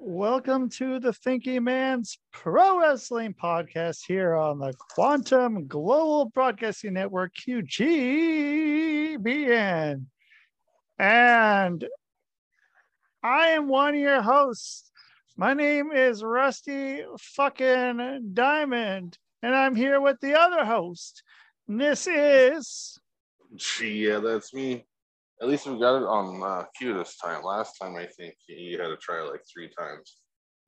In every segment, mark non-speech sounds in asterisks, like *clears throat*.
Welcome to the Thinking Man's Pro Wrestling Podcast here on the Quantum Global Broadcasting Network, QGBN. And I am one of your hosts. My name is Rusty fucking Diamond, and I'm here with the other host. And this is yeah, that's me. At least we got it on uh, cue this time. Last time, I think you had to try like three times.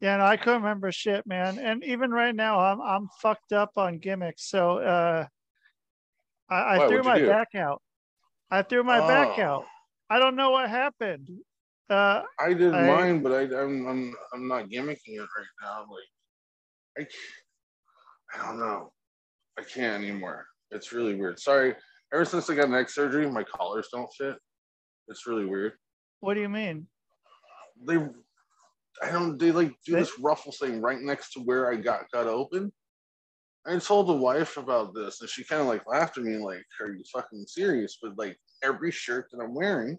Yeah, no, I couldn't remember shit, man. And even right now, I'm I'm fucked up on gimmicks. So uh, I, I threw my do? back out. I threw my back Oh. out. I don't know what happened. Uh, I did I- mine, but I, I'm I'm I'm not gimmicking it right now. Like, I I don't know. I can't anymore. It's really weird. Sorry. Ever since I got neck surgery, my collars don't fit. It's really weird. what do you mean? They, I don't. They like do They- this ruffle thing right next to where I got got open. I told the wife about this, and she kind of like laughed at me, like, "Are you fucking serious?" But like every shirt that I'm wearing,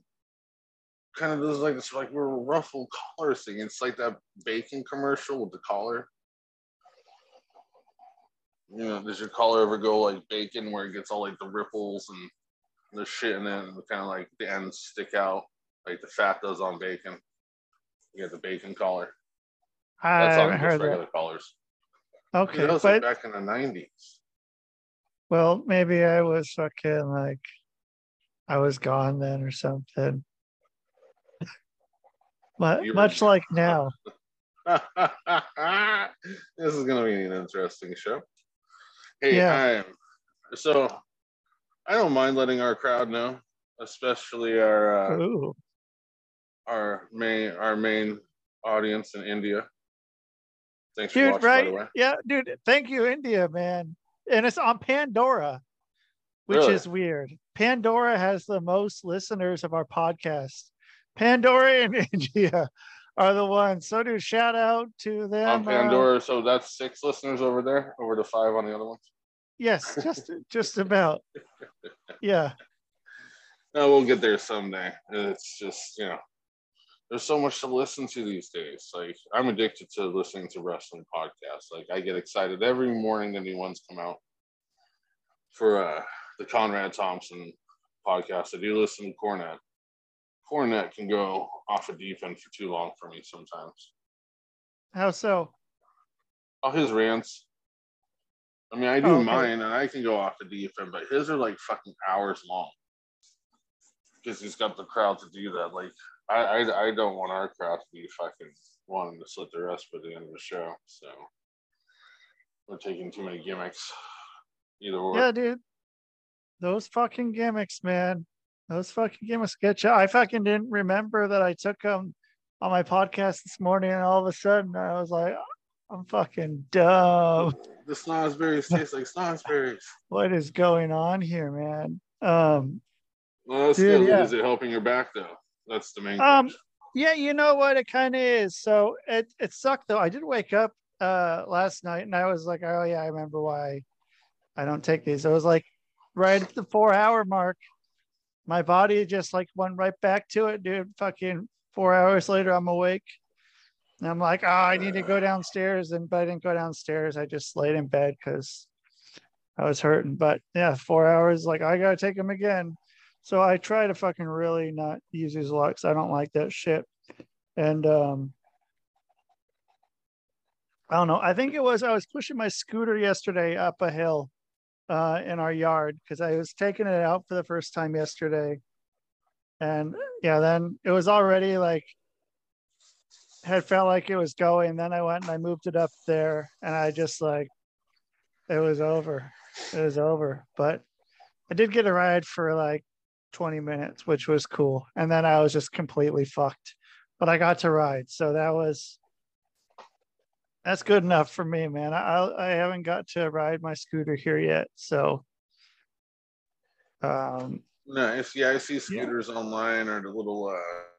kind of does like this like little ruffle collar thing. It's like that bacon commercial with the collar. You know, does your collar ever go like bacon, where it gets all like the ripples and the shit, and then kind of like the ends stick out, like the fat does on bacon. You get the bacon collar. I That's haven't heard that. regular collars. Okay, that was like but back in the nineties. well, maybe I was fucking like I was gone then or something. *laughs* But were- much like now. *laughs* this is gonna be an interesting show. Hey, Yeah. I'm so I don't mind letting our crowd know, especially our uh, our main our main audience in India. Thanks for Dude, watching, right? the way. Yeah, dude. Thank you, India, man. And it's on Pandora, which Really? is weird. Pandora has the most listeners of our podcast. Pandora *laughs* and India are the ones. So, dude, shout out to them. On uh, Pandora, so that's six listeners over there, over to five on the other ones. Yes, just just about. Yeah. No, *laughs* we'll get there someday. It's just, you know, there's so much to listen to these days. Like, I'm addicted to listening to wrestling podcasts. Like, I get excited every morning the new ones come out. For uh, the Conrad Thompson podcast, I do listen to Cornette. Cornette can go off a deep end for too long for me sometimes. How so? All his rants. I mean, I do Oh, okay. mine and I can go off the deep end, but his are like fucking hours long. Because he's got the crowd to do that. Like, I, I, I don't want our crowd to be fucking wanting to slit their wrist by the end of the show. So we're taking too many gimmicks. Either or. Yeah, dude. Those fucking gimmicks, man. Those fucking gimmicks get you. I fucking didn't remember that I took them on my podcast this morning, and all of a sudden I was like, I'm fucking dumb. The snozberries taste like snozberries. *laughs* What is going on here, man? Um, Well, that's Dude, yeah. Is it helping your back though? That's the main. Um, question. yeah, you know what? It kind of is. So it it sucked though. I did wake up uh last night and I was like, oh yeah, I remember why I don't take these. It was like right at the four hour mark. My body just like went right back to it, dude. Fucking four hours later, I'm awake. And I'm like, oh, I need to go downstairs. And but I didn't go downstairs. I just laid in bed because I was hurting. But yeah, four hours, like I gotta take them again. So I try to fucking really not use these 'cause I don't like that shit. And um I don't know. I think it was I was pushing my scooter yesterday up a hill uh in our yard because I was taking it out for the first time yesterday. And yeah, then it was already like had felt like it was going. Then I went and I moved it up there and I just like it was over. It was over. But I did get a ride for like 20 minutes, which was cool. And then I was just completely fucked. But I got to ride. So that was that's good enough for me, man. I I haven't got to ride my scooter here yet. So um no, Nice. Yeah, I see scooters online or the little uh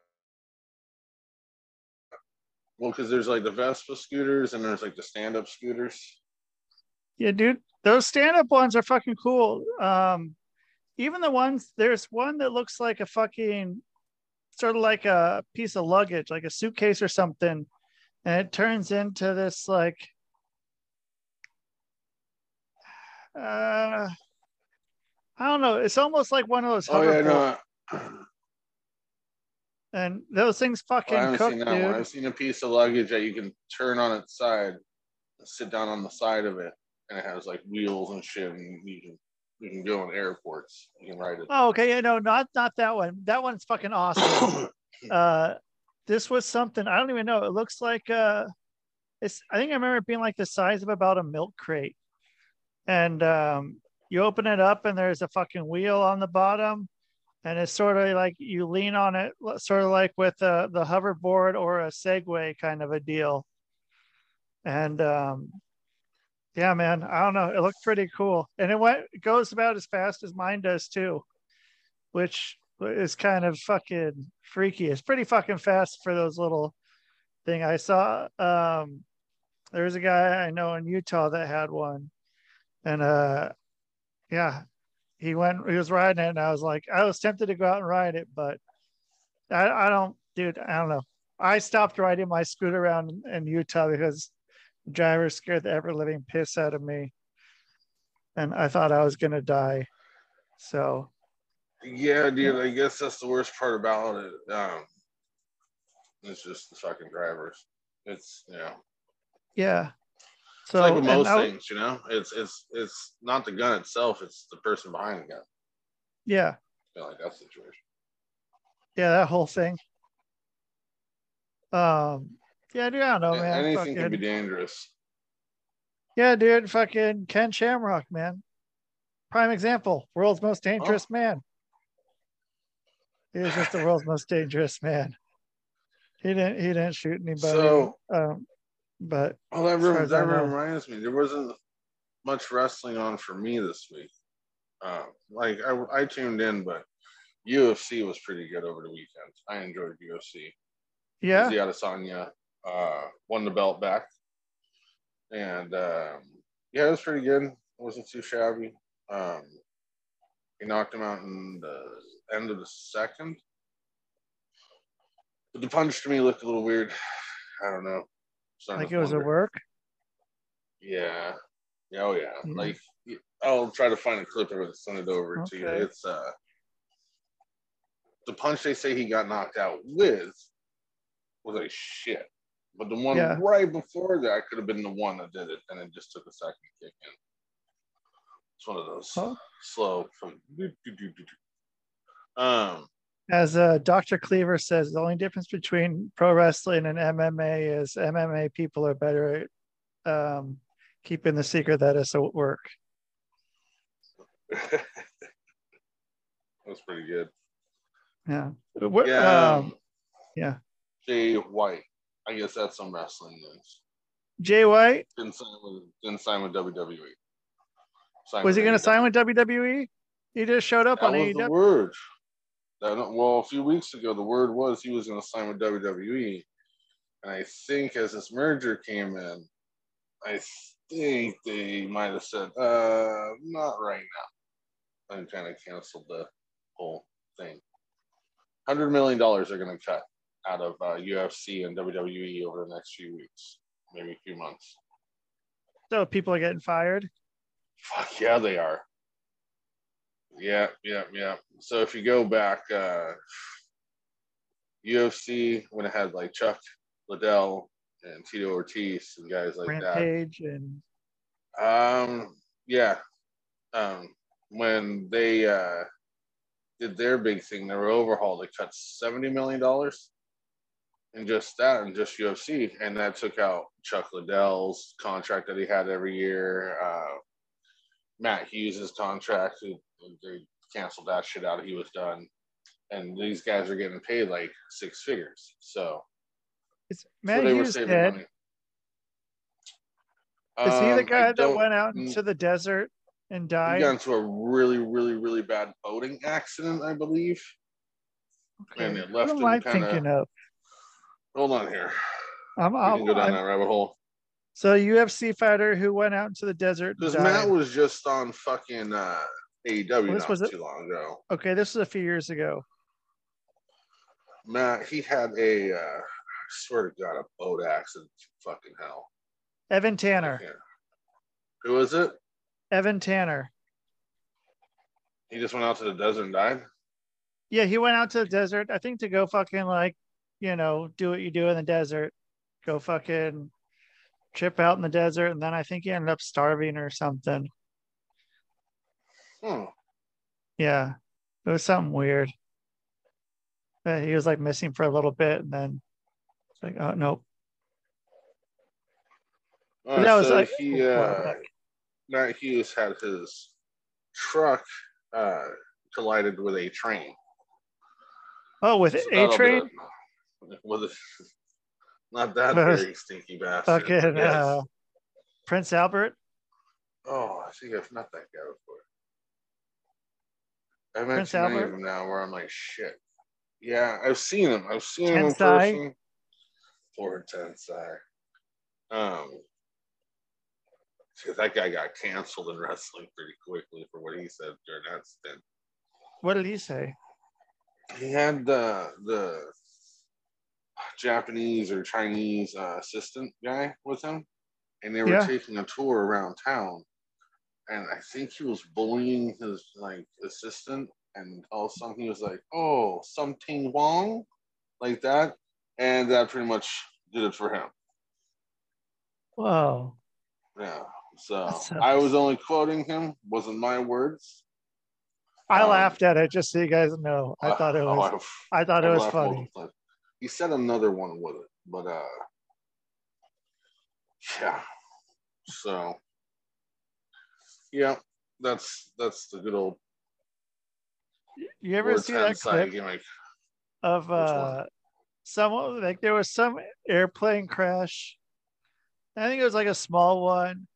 well, because there's like the Vespa scooters and there's like the stand-up scooters. yeah, dude, those stand-up ones are fucking cool. Um even the ones there's one that looks like a fucking sort of like a piece of luggage, like a suitcase or something and it turns into this like uh I don't know. It's almost like one of those Oh yeah, no. And those things fucking I haven't cook, seen dude. that one. I've seen a piece of luggage that you can turn on its side, sit down on the side of it, and it has like wheels and shit, and you can you can go in airports. You can ride it. Oh, okay. Yeah, no, not not that one. That one's fucking awesome. *coughs* uh, this was something I don't even know. It looks like uh, it's. I think I remember it being like the size of about a milk crate, and um, you open it up and there's a fucking wheel on the bottom, and it's sort of like you lean on it, sort of like with uh, the hoverboard or a Segway kind of a deal. And um, yeah, man, I don't know. It looked pretty cool, and it went goes about as fast as mine does too, which is kind of fucking freaky. It's pretty fucking fast for those little thing. I saw um, there was a guy I know in Utah that had one, and uh, yeah, he went. He was riding it, and I was like, I was tempted to go out and ride it, but I, I don't, dude. I don't know. I stopped riding my scooter around in, Utah because the driver scared the ever living piss out of me, and I thought I was gonna die. So Yeah, dude. I guess that's the worst part about it. Um, it's just the fucking drivers. It's you know, yeah. It's So like with most things, you know. It's it's it's not the gun itself; it's the person behind the gun. yeah, I feel like that situation. yeah, that whole thing. Um, yeah, dude, I don't know, man. Anything can be dangerous. yeah, dude, fucking Ken Shamrock, man. Prime example, world's most dangerous man. He was just the world's most dangerous man. He didn't he didn't shoot anybody. So- um, but Well, that, rem- that reminds me, there wasn't much wrestling on for me this week. Uh, like I, I tuned in, but UFC was pretty good over the weekend. I enjoyed UFC. yeah, Izzy Adesanya uh, won the belt back, and um, yeah, it was pretty good. It wasn't too shabby. Um, he knocked him out in the end of the second. But the punch to me looked a little weird. I don't know. Like it was a wonder. work. Yeah. Oh yeah. Yeah. Like I'll try to find a clip of it and send it over to you. It's uh the punch they say he got knocked out with was like shit. But the one Yeah. right before that could have been the one that did it and it just took a second to kick in. It's one of those Oh. slow from um As uh, Dr. Cleaver says, the only difference between pro wrestling and MMA is MMA people are better at um, keeping the secret that it's at work. *laughs* that's pretty good. Yeah. What, Yeah. um, yeah. Jay White. I guess that's some wrestling news. Jay White, Didn't sign with didn't sign with WWE. Signed was he going to sign with WWE? He just showed up That on was the AEW. word. That, well, a few weeks ago, the word was he was going to sign with WWE, and I think as this merger came in, I think they might have said, "Uh, not right now," and kind of canceled the whole thing. Hundred million dollars they're going to cut out of uh, UFC and WWE over the next few weeks, maybe a few months. So people are getting fired. Fuck yeah, they are. Yeah, yeah, yeah. So if you go back, uh, UFC when it had like Chuck Liddell and Tito Ortiz and guys like Rampage and that. Um, yeah. Um, when they uh, did their big thing, their overhaul, they cut seventy million dollars in just that and just UFC, and that took out Chuck Liddell's contract that he had every year. Uh, Matt Hughes' contract, who they canceled that shit out. He was done, and these guys are getting paid like six figures. So is so Matt were Hughes dead? money. Is he Um, the I guy that went out into the desert and died? He got into a really, really, really bad boating accident, I believe. and it left what am him I kinda- thinking of? Hold on here. I'm, I'm, can go down I'm- that rabbit hole. so UFC fighter who went out into the desert. Because. Matt was just on fucking uh, AEW Well, this not was a- too long ago. okay, this was a few years ago. Matt, he had a uh, I swear to God, a boat accident. Fucking hell. Evan Tanner. Who is it? Evan Tanner. He just went out to the desert and died. Yeah, he went out to the desert, I think to go fucking like, you know, do what you do in the desert. Go fucking trip out in the desert. And then I think he ended up starving or something. Hmm. Yeah. It was something weird. Uh, he was like missing for a little bit and then it's like, oh nope. Uh, that was like- he, uh, Matt Hughes had his truck uh, collided with a train. Oh, with So A train? With a, *laughs* not that Uh, very stinky bastard. Fucking yes. uh, Prince Albert. Oh, I think I've met that guy before. I Prince mentioned many of them now where I'm like, shit. Yeah, I've seen them. I've seen him in Tensai? person. Poor Tensai. Um, that guy got canceled in wrestling pretty quickly for what he said during that stint. What did he say? He had the the Japanese or Chinese uh, assistant guy with him, and they were Yeah. taking a tour around town. And I think he was bullying his like assistant, and all of a sudden he was like, "Oh, something wrong," like that, and that pretty much did it for him. Whoa. Yeah. So. I was only quoting him, wasn't my words. I Um, laughed at it just so you guys know. I *laughs* thought it Oh, was I- I thought it I was funny. He said another one with it, but uh, yeah. So, yeah, that's that's the good old You ever see that clip gimmick. of uh someone like there was some airplane crash. I think it was like a small one,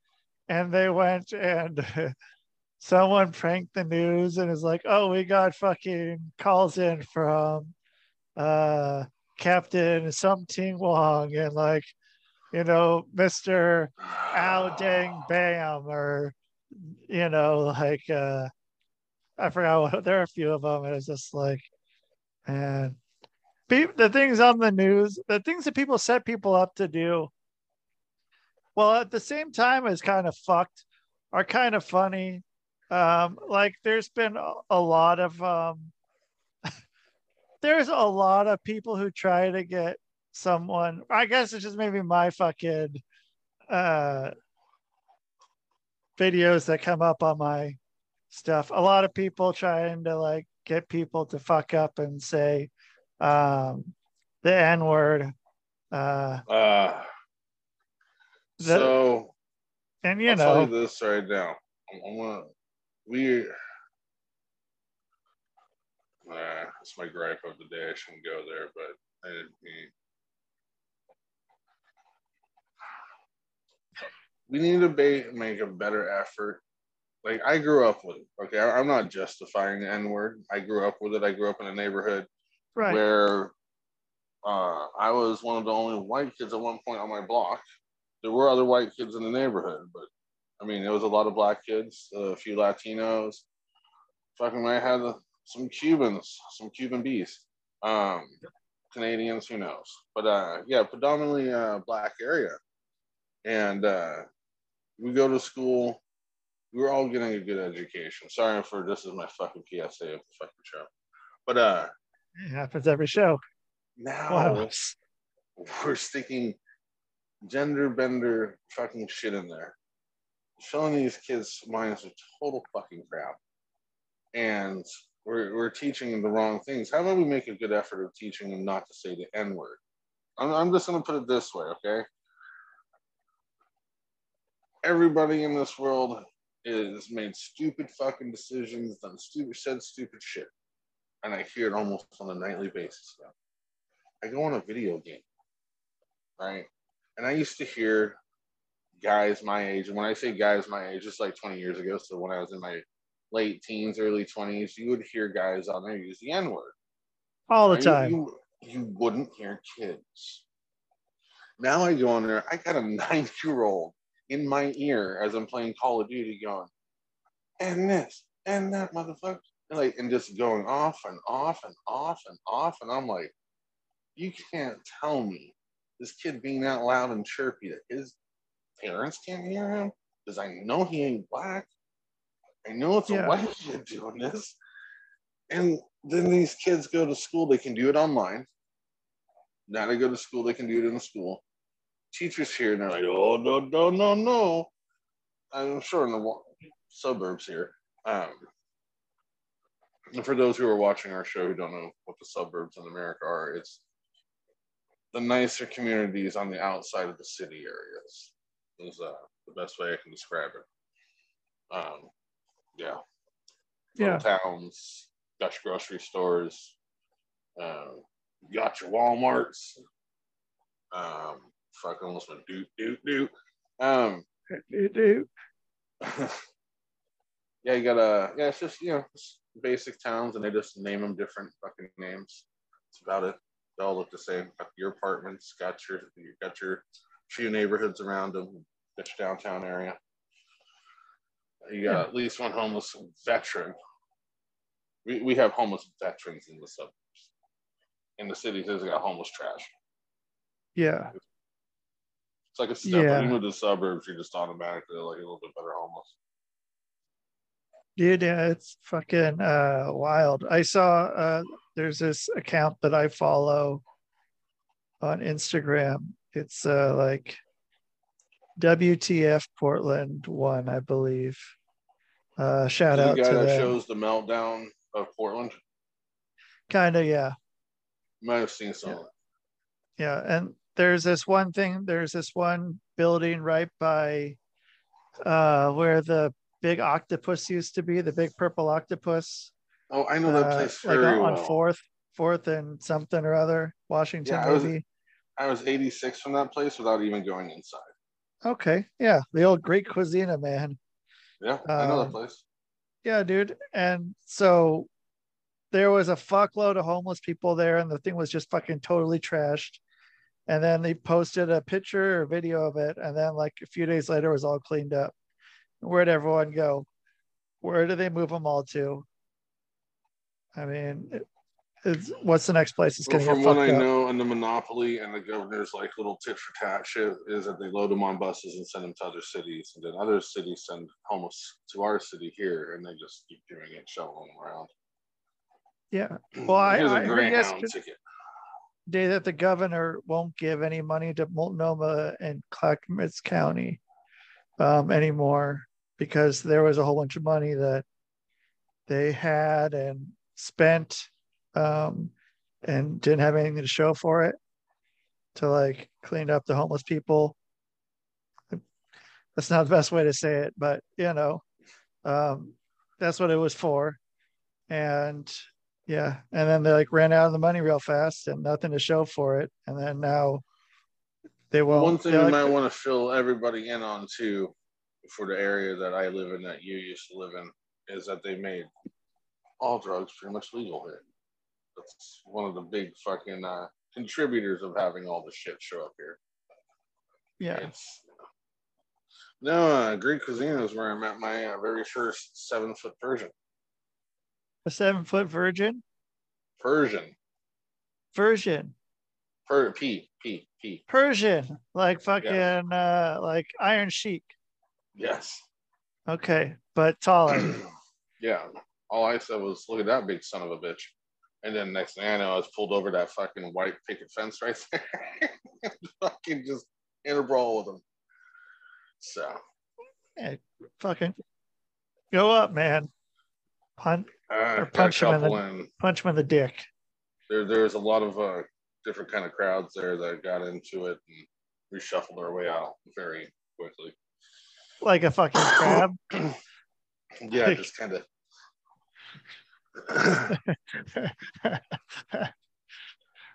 and they went and *laughs* someone pranked the news and is like, "Oh, we got fucking calls in from uh Captain Something Wong and like, you know, Mister Ow *sighs* Dang Bam or you know like uh I forgot what there are a few of them. It was just like, man, the things on the news, the things that people set people up to do. Well, at the same time as kind of fucked, are kind of funny. Um, like there's been a, a lot of um, *laughs* there's a lot of people who try to get someone. I guess it's just maybe my fucking uh videos that come up on my stuff. A lot of people trying to like get people to fuck up and say um, the N word. Uh, Uh, The- so and you I'll tell you this right now. I'm, I'm gonna we. Nah, it's my gripe of the day. I shouldn't go there, but I didn't mean. We need to ba- make a better effort. Like I grew up with it. Okay, I, I'm not justifying the N word. I grew up with it. I grew up in a neighborhood right? where uh, I was one of the only white kids at one point on my block. There were other white kids in the neighborhood, but I mean, there was a lot of black kids, a few Latinos. Fucking, I had some Cubans, some Cuban bees, um, Canadians, who knows? But uh, yeah, predominantly uh, black area, and uh, we go to school. We're all getting a good education. Sorry for this is my fucking PSA of the fucking show, but uh, It happens every show. now Wow. we're sticking gender bender fucking shit in there. Filling these kids' minds with total fucking crap. And we're, we're teaching them the wrong things. How about we make a good effort of teaching them not to say the N word? I'm, I'm just going to put it this way, okay? Everybody in this world is made stupid fucking decisions, done stupid, said stupid shit. And I hear it almost on a nightly basis now. I go on a video game, right? And I used to hear guys my age, and when I say guys my age, it's like 20 years ago. So when I was in my late teens, early 20s, you would hear guys on there use the N word. All the time. You, you wouldn't hear kids. Now I go on there, I got a *laughs* nine year old in my ear as I'm playing Call of Duty going, and this, and that motherfucker. And like, and just going off and off and off and off. And I'm like, you can't tell me this kid being that loud and chirpy that his parents can't hear him because I know he ain't black. I know it's Yeah. a white kid doing this. And then these kids go to school, they can do it online. Now they go to school, they can do it in the school. Teachers here, and they're like, oh, no, no, no, no. I'm sure in the suburbs here. Um, and for those who are watching our show who don't know what the suburbs in America are, it's the nicer communities on the outside of the city areas. Is uh, the best way I can describe it. Um, yeah, Yeah. little towns, got your grocery stores, um, got your WalMarts. Um, fuck, I almost went doot doot doot. Um, Dude, *laughs* yeah, you gotta, yeah, it's just you know basic towns, and they just name them different fucking names. That's about it. They all look the same. Got your apartments, got your, you got your few neighborhoods around them, got your downtown area. You got Yeah. at least one homeless veteran. We, we have homeless veterans in the suburbs. In the cities, there's got homeless trash. Yeah. It's like a step. Yeah. When with the suburbs, you're just automatically like a little bit better homeless. Dude, yeah, it's fucking uh wild. I saw uh there's this account that I follow on Instagram. It's uh like WTF Portland one, I believe. Uh shout the out guy to that them. shows the meltdown of Portland. Kind of, yeah. Might have seen some. of it. Yeah, and there's this one thing. There's this one building right by uh where the big octopus used to be, the big purple octopus. Oh, I know that uh, place like very on, on well. Fourth, Fourth and something or other, Washington Yeah, I was- I was 86 from that place without even going inside. Okay, yeah, the old Greek cuisine, man. Yeah, I know that Um, place. Yeah, dude. And so there was a fuckload of homeless people there, and the thing was just fucking totally trashed. And then they posted a picture or video of it, and then like a few days later, it was all cleaned up. Where'd everyone go? Where do they move them all to? I mean, it- it's, what's the next place it's Well, gonna from what I up? know, and the monopoly and the governor's like little tit for tat shit is that they load them on buses and send them to other cities, and then other cities send homeless to our city here, and they just keep doing it, shoveling them around. Yeah. *clears throat* Well, I- I heard yesterday- ticket. Day that the governor won't give any money to Multnomah and Clackamas County um, anymore because there was a whole bunch of money that they had and spent um, and didn't have anything to show for it to like clean up the homeless people. That's not the best way to say it, but you know, um, that's what it was for. And yeah, and then they like ran out of the money real fast and nothing to show for it. And then now they won't. One thing you like- might want to fill everybody in on too, for the area that I live in, that you used to live in, is that they made all drugs pretty much legal here. That's one of the big fucking uh, contributors of having all the shit show up here. yeah, It's no uh, Greek cuisine is where I met my uh, very first seven foot Persian. A seven foot virgin Persian, version, per P P P. Persian, like fucking uh like Iron Sheik. Yes. Okay, but taller. *clears throat* yeah. All I said was, "Look at that big son of a bitch," and then next thing I know, I was pulled over that fucking white picket fence right there, *laughs* fucking just in a brawl with him. So hey, fucking go up, man. Punch uh, Or punch him in the- in. punch him in the dick. There, there's a lot of uh, different kind of crowds there that got into it, and we shuffled our way out very quickly. Like a fucking *coughs* crab. Yeah, just kind of. *coughs*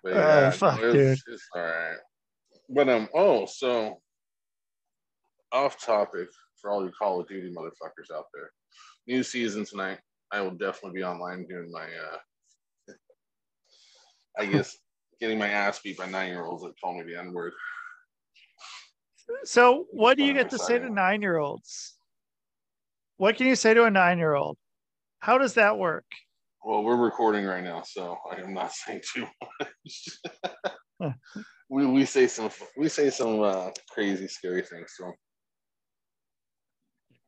But Oh, yeah, fuck, it's, dude. It's all right. But um, oh, so off topic for all you Call of Duty motherfuckers out there. New season tonight. I will definitely be online doing my uh I guess getting my ass beat by nine year olds that call me the N word. So what do you get to say to nine year olds? What can you say to a nine year old? How does that work? Well, we're recording right now, so I am not *laughs* saying too much. *laughs* we, we say some we say some uh, crazy scary things to them.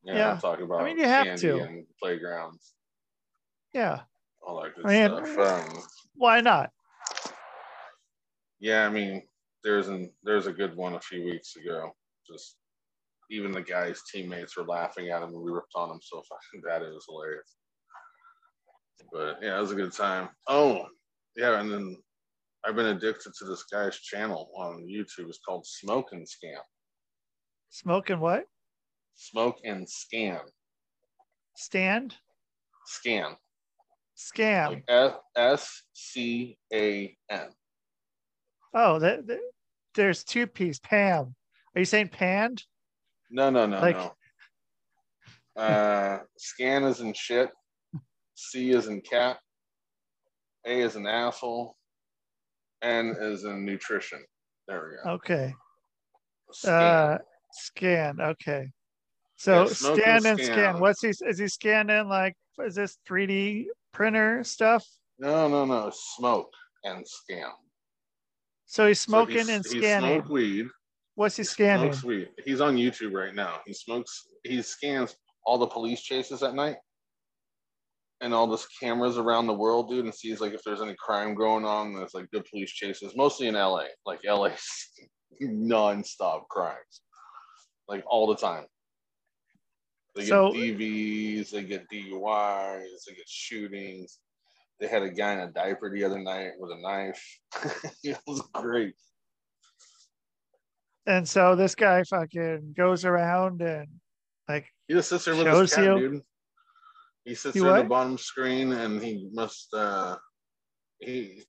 Yeah, Yeah. talk about I mean, you have candy to. and playgrounds, Yeah. all that good I mean, stuff. Um, Why not? yeah, I mean, there's an there's a good one a few weeks ago. Just even the guy's teammates were laughing at him and we ripped on him so fucking bad it was hilarious. But yeah, it was a good time. Oh, yeah, and then I've been addicted to this guy's channel on YouTube. It's called Smoke and Scam. Smoking what? Smoke and Scam. Stand? Scan. Scam. S C A N. Oh, that, that- there's two piece. Pam. Are you saying panned? No, no, no, Like- no. Uh, *laughs* scan is in shit. C is in cat. A is in asshole. N is in nutrition. There we go. Okay. Scan. Uh, scan. Okay. So Yeah, scan and scan. What's he? Is he scanning like? Is this 3D printer stuff? no, no, no. Smoke and scam. So he's So smoking he's- and He scanning. smoked weed. What's he He scanning? Smokes weed. He's on YouTube right now. He smokes. He scans all the police chases at night, and all those cameras around the world, dude, and sees like if there's any crime going on. There's like good police chases, mostly in LA. Like LA's *laughs* non-stop crimes, like all the time. They get So- DVs, they get DUIs, they get shootings. They had a guy in a diaper the other night with a knife. *laughs* it was great. And so this guy fucking goes around and like He just sits there with his cat, you- dude. He sits He there what? the bottom screen and he must uh he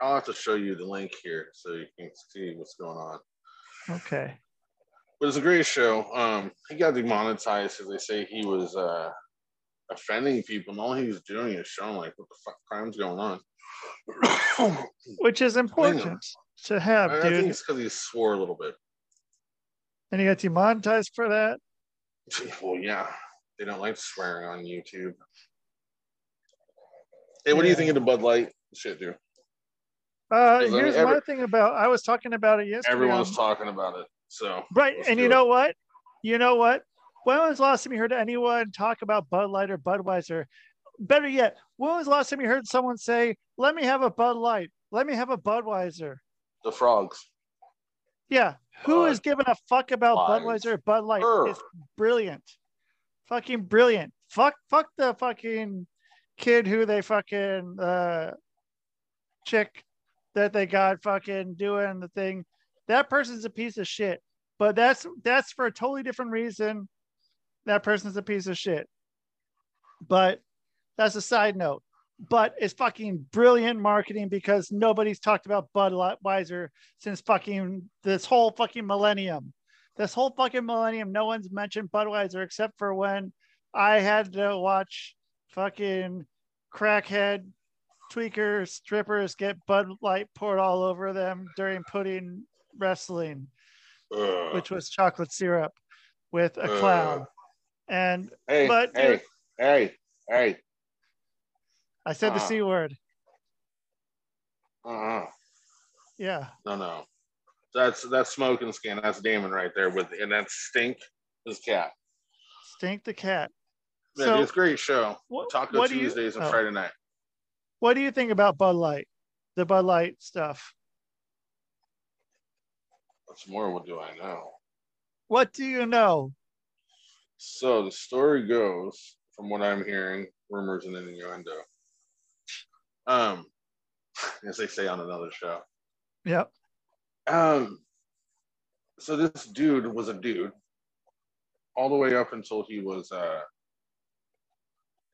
I'll have to show you the link here so you can see what's going on. okay. But it's a great show. Um he got demonetized because they say he was uh offending people and all he was doing is showing like what the fuck crime's going on. *coughs* Which is important to have, I think it's because he swore a little bit. And he got demonetized for that. *laughs* Well, yeah, they don't like swearing on YouTube. Hey, what do you Yeah. think of the Bud Light shit, dude? Uh, I mean, here's every- my thing about. I was talking about it yesterday. Everyone's on- talking about it. So right, and you it. know what? You know what? When was the last time you heard anyone talk about Bud Light or Budweiser? Better yet, when was the last time you heard someone say, "Let me have a Bud Light. Let me have a Budweiser"? the frogs. Yeah, who Bud is giving a fuck about Light. Budweiser or Bud Light? Er. It's brilliant, fucking brilliant. Fuck, fuck the fucking kid who they fucking uh chick that they got fucking doing the thing. That person's a piece of shit. But that's that's for a totally different reason. That person's a piece of shit. But that's a side note. But it's fucking brilliant marketing because nobody's talked about Budweiser since fucking this whole fucking millennium. This whole fucking millennium, no one's mentioned Budweiser except for when I had to watch fucking crackhead tweaker strippers get Bud Light poured all over them during pudding wrestling, Ugh. which was chocolate syrup with a clown. And hey, but, hey, hey, hey. I said the Uh-uh. C word. Uh-uh. Yeah. No, no. That's that's smoking skin. That's Damon right there with and that's stink his cat. Stink the cat. Yeah, So- it's a great show. What, Taco what do you- Tuesdays and oh. Friday night. what do you think about Bud Light? The Bud Light stuff. What's more, what do I know? What do you know? So the story goes, from what I'm hearing, rumors and innuendo. Um, *laughs* as they say on another show. Yep. Um, so this dude was a dude all the way up until he was uh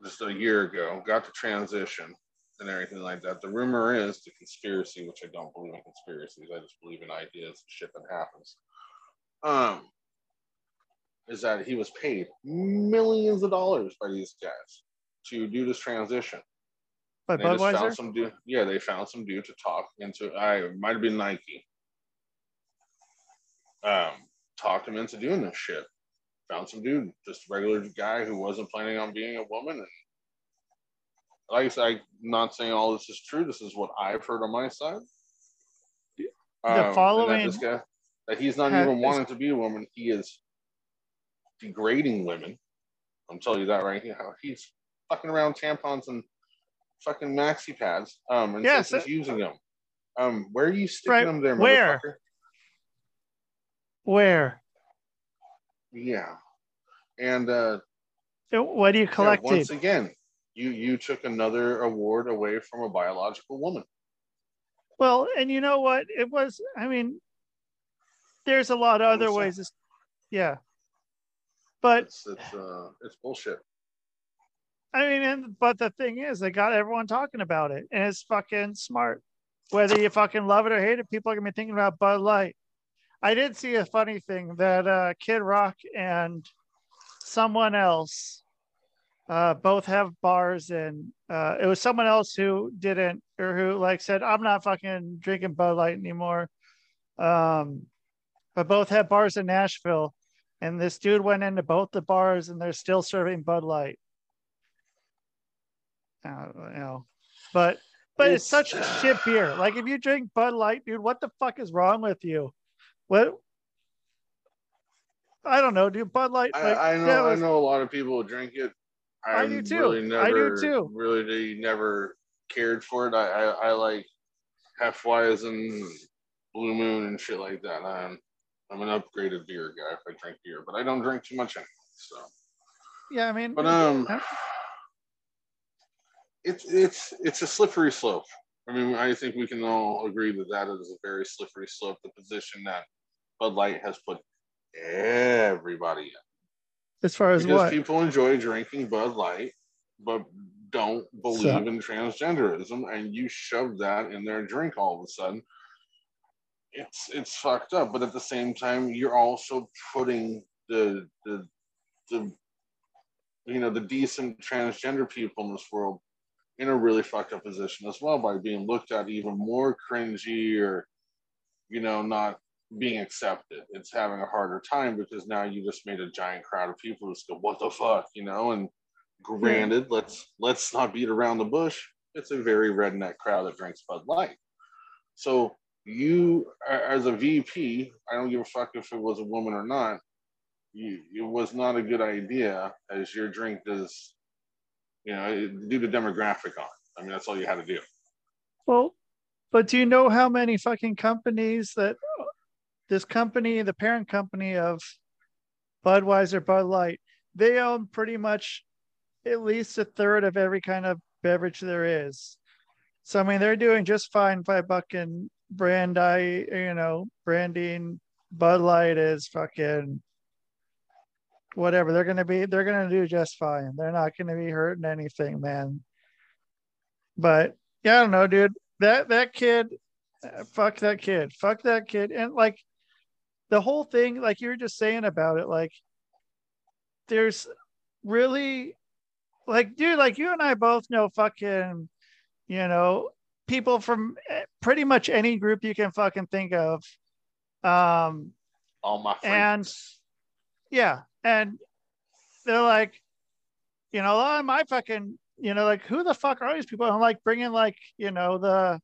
just a year ago, got to transition and everything like that. The rumor is the conspiracy, which I don't believe in conspiracies, I just believe in ideas, and shit that happens. Um, is that he was paid millions of dollars by these guys to do this transition. By They just Budweiser? found some dude. Yeah, they found some dude to talk into. I might have been Nike. Um, talked him into doing this shit. Found some dude, just a regular guy who wasn't planning on being a woman. And like I said, I'm not saying all this is true. This is what I've heard on my side. The Um, that following this guy, that he's not even wanting to be a woman. He is degrading women. I'm telling you that right now. He's fucking around tampons and fucking maxi pads. Um, and Yes, says he's using them. Um, where are you sticking Right, them there, where? motherfucker? where? Yeah. And uh, What are you yeah, once again, you you took another award away from a biological woman. Well, and you know what? It was, I mean, there's a lot of other ways. It's, yeah. But It's it's uh it's bullshit. I mean, and, but the thing is, they got everyone talking about it, and it's fucking smart. Whether you fucking love it or hate it, people are gonna be thinking about Bud Light. I did see a funny thing that uh, Kid Rock and someone else uh, both have bars, and uh, it was someone else who didn't, or who like said, "I'm not fucking drinking Bud Light anymore." Um, but both had bars in Nashville, and this dude went into both the bars, and they're still serving Bud Light. Uh, you know, but but it's, It's- such shit beer. Like if you drink Bud Light, dude, what the fuck is wrong with you? What? I don't know, dude. Bud Light. I, like, I know that I know a lot of people drink it. I I'm do too. Really I do never, too. Really never cared for it. I, I, I like Hefeweizen, and Blue Moon, and shit like that. I'm I'm an upgraded beer guy if I drink beer, but I don't drink too much anyway. So, Yeah, I mean, but um, it's it's it's a slippery slope. I mean, I think we can all agree that that is a very slippery slope. The position that Bud Light has put everybody in. As far as because what? people enjoy drinking Bud Light, but don't believe So- in transgenderism, and you shove that in their drink all of a sudden. It's it's fucked up, but at the same time, you're also putting the the the you know the decent transgender people in this world in a really fucked up position as well by being looked at even more cringy or you know not being accepted. It's having a harder time because now you just made a giant crowd of people just go, "What the fuck," you know. And granted, let's let's not beat around the bush. It's a very redneck crowd that drinks Bud Light. So you, as a VP, I don't give a fuck if it was a woman or not. You, it was not a good idea as your drink does, you know, due to demographic on. I mean, that's all you had to do. Well, but do you know how many fucking companies that this company, the parent company of Budweiser, Bud Light, they own pretty much at least a third of every kind of beverage there is. So I mean, they're doing just fine by fucking brand I, you know, branding Bud Light is fucking whatever. They're gonna be, they're gonna do just fine. They're not gonna be hurting anything, man. But yeah, I don't know, dude. That that kid, uh, fuck that kid, fuck that kid, and like the whole thing, like you were just saying about it, like there's really, like, dude, like you and I both know fucking, you know, people from eh, pretty much any group you can fucking think of. Um, All my And- friends. yeah, and they're like, you know, oh, my fucking, you know, like who the fuck are these people? I'm like bringing like, you know, the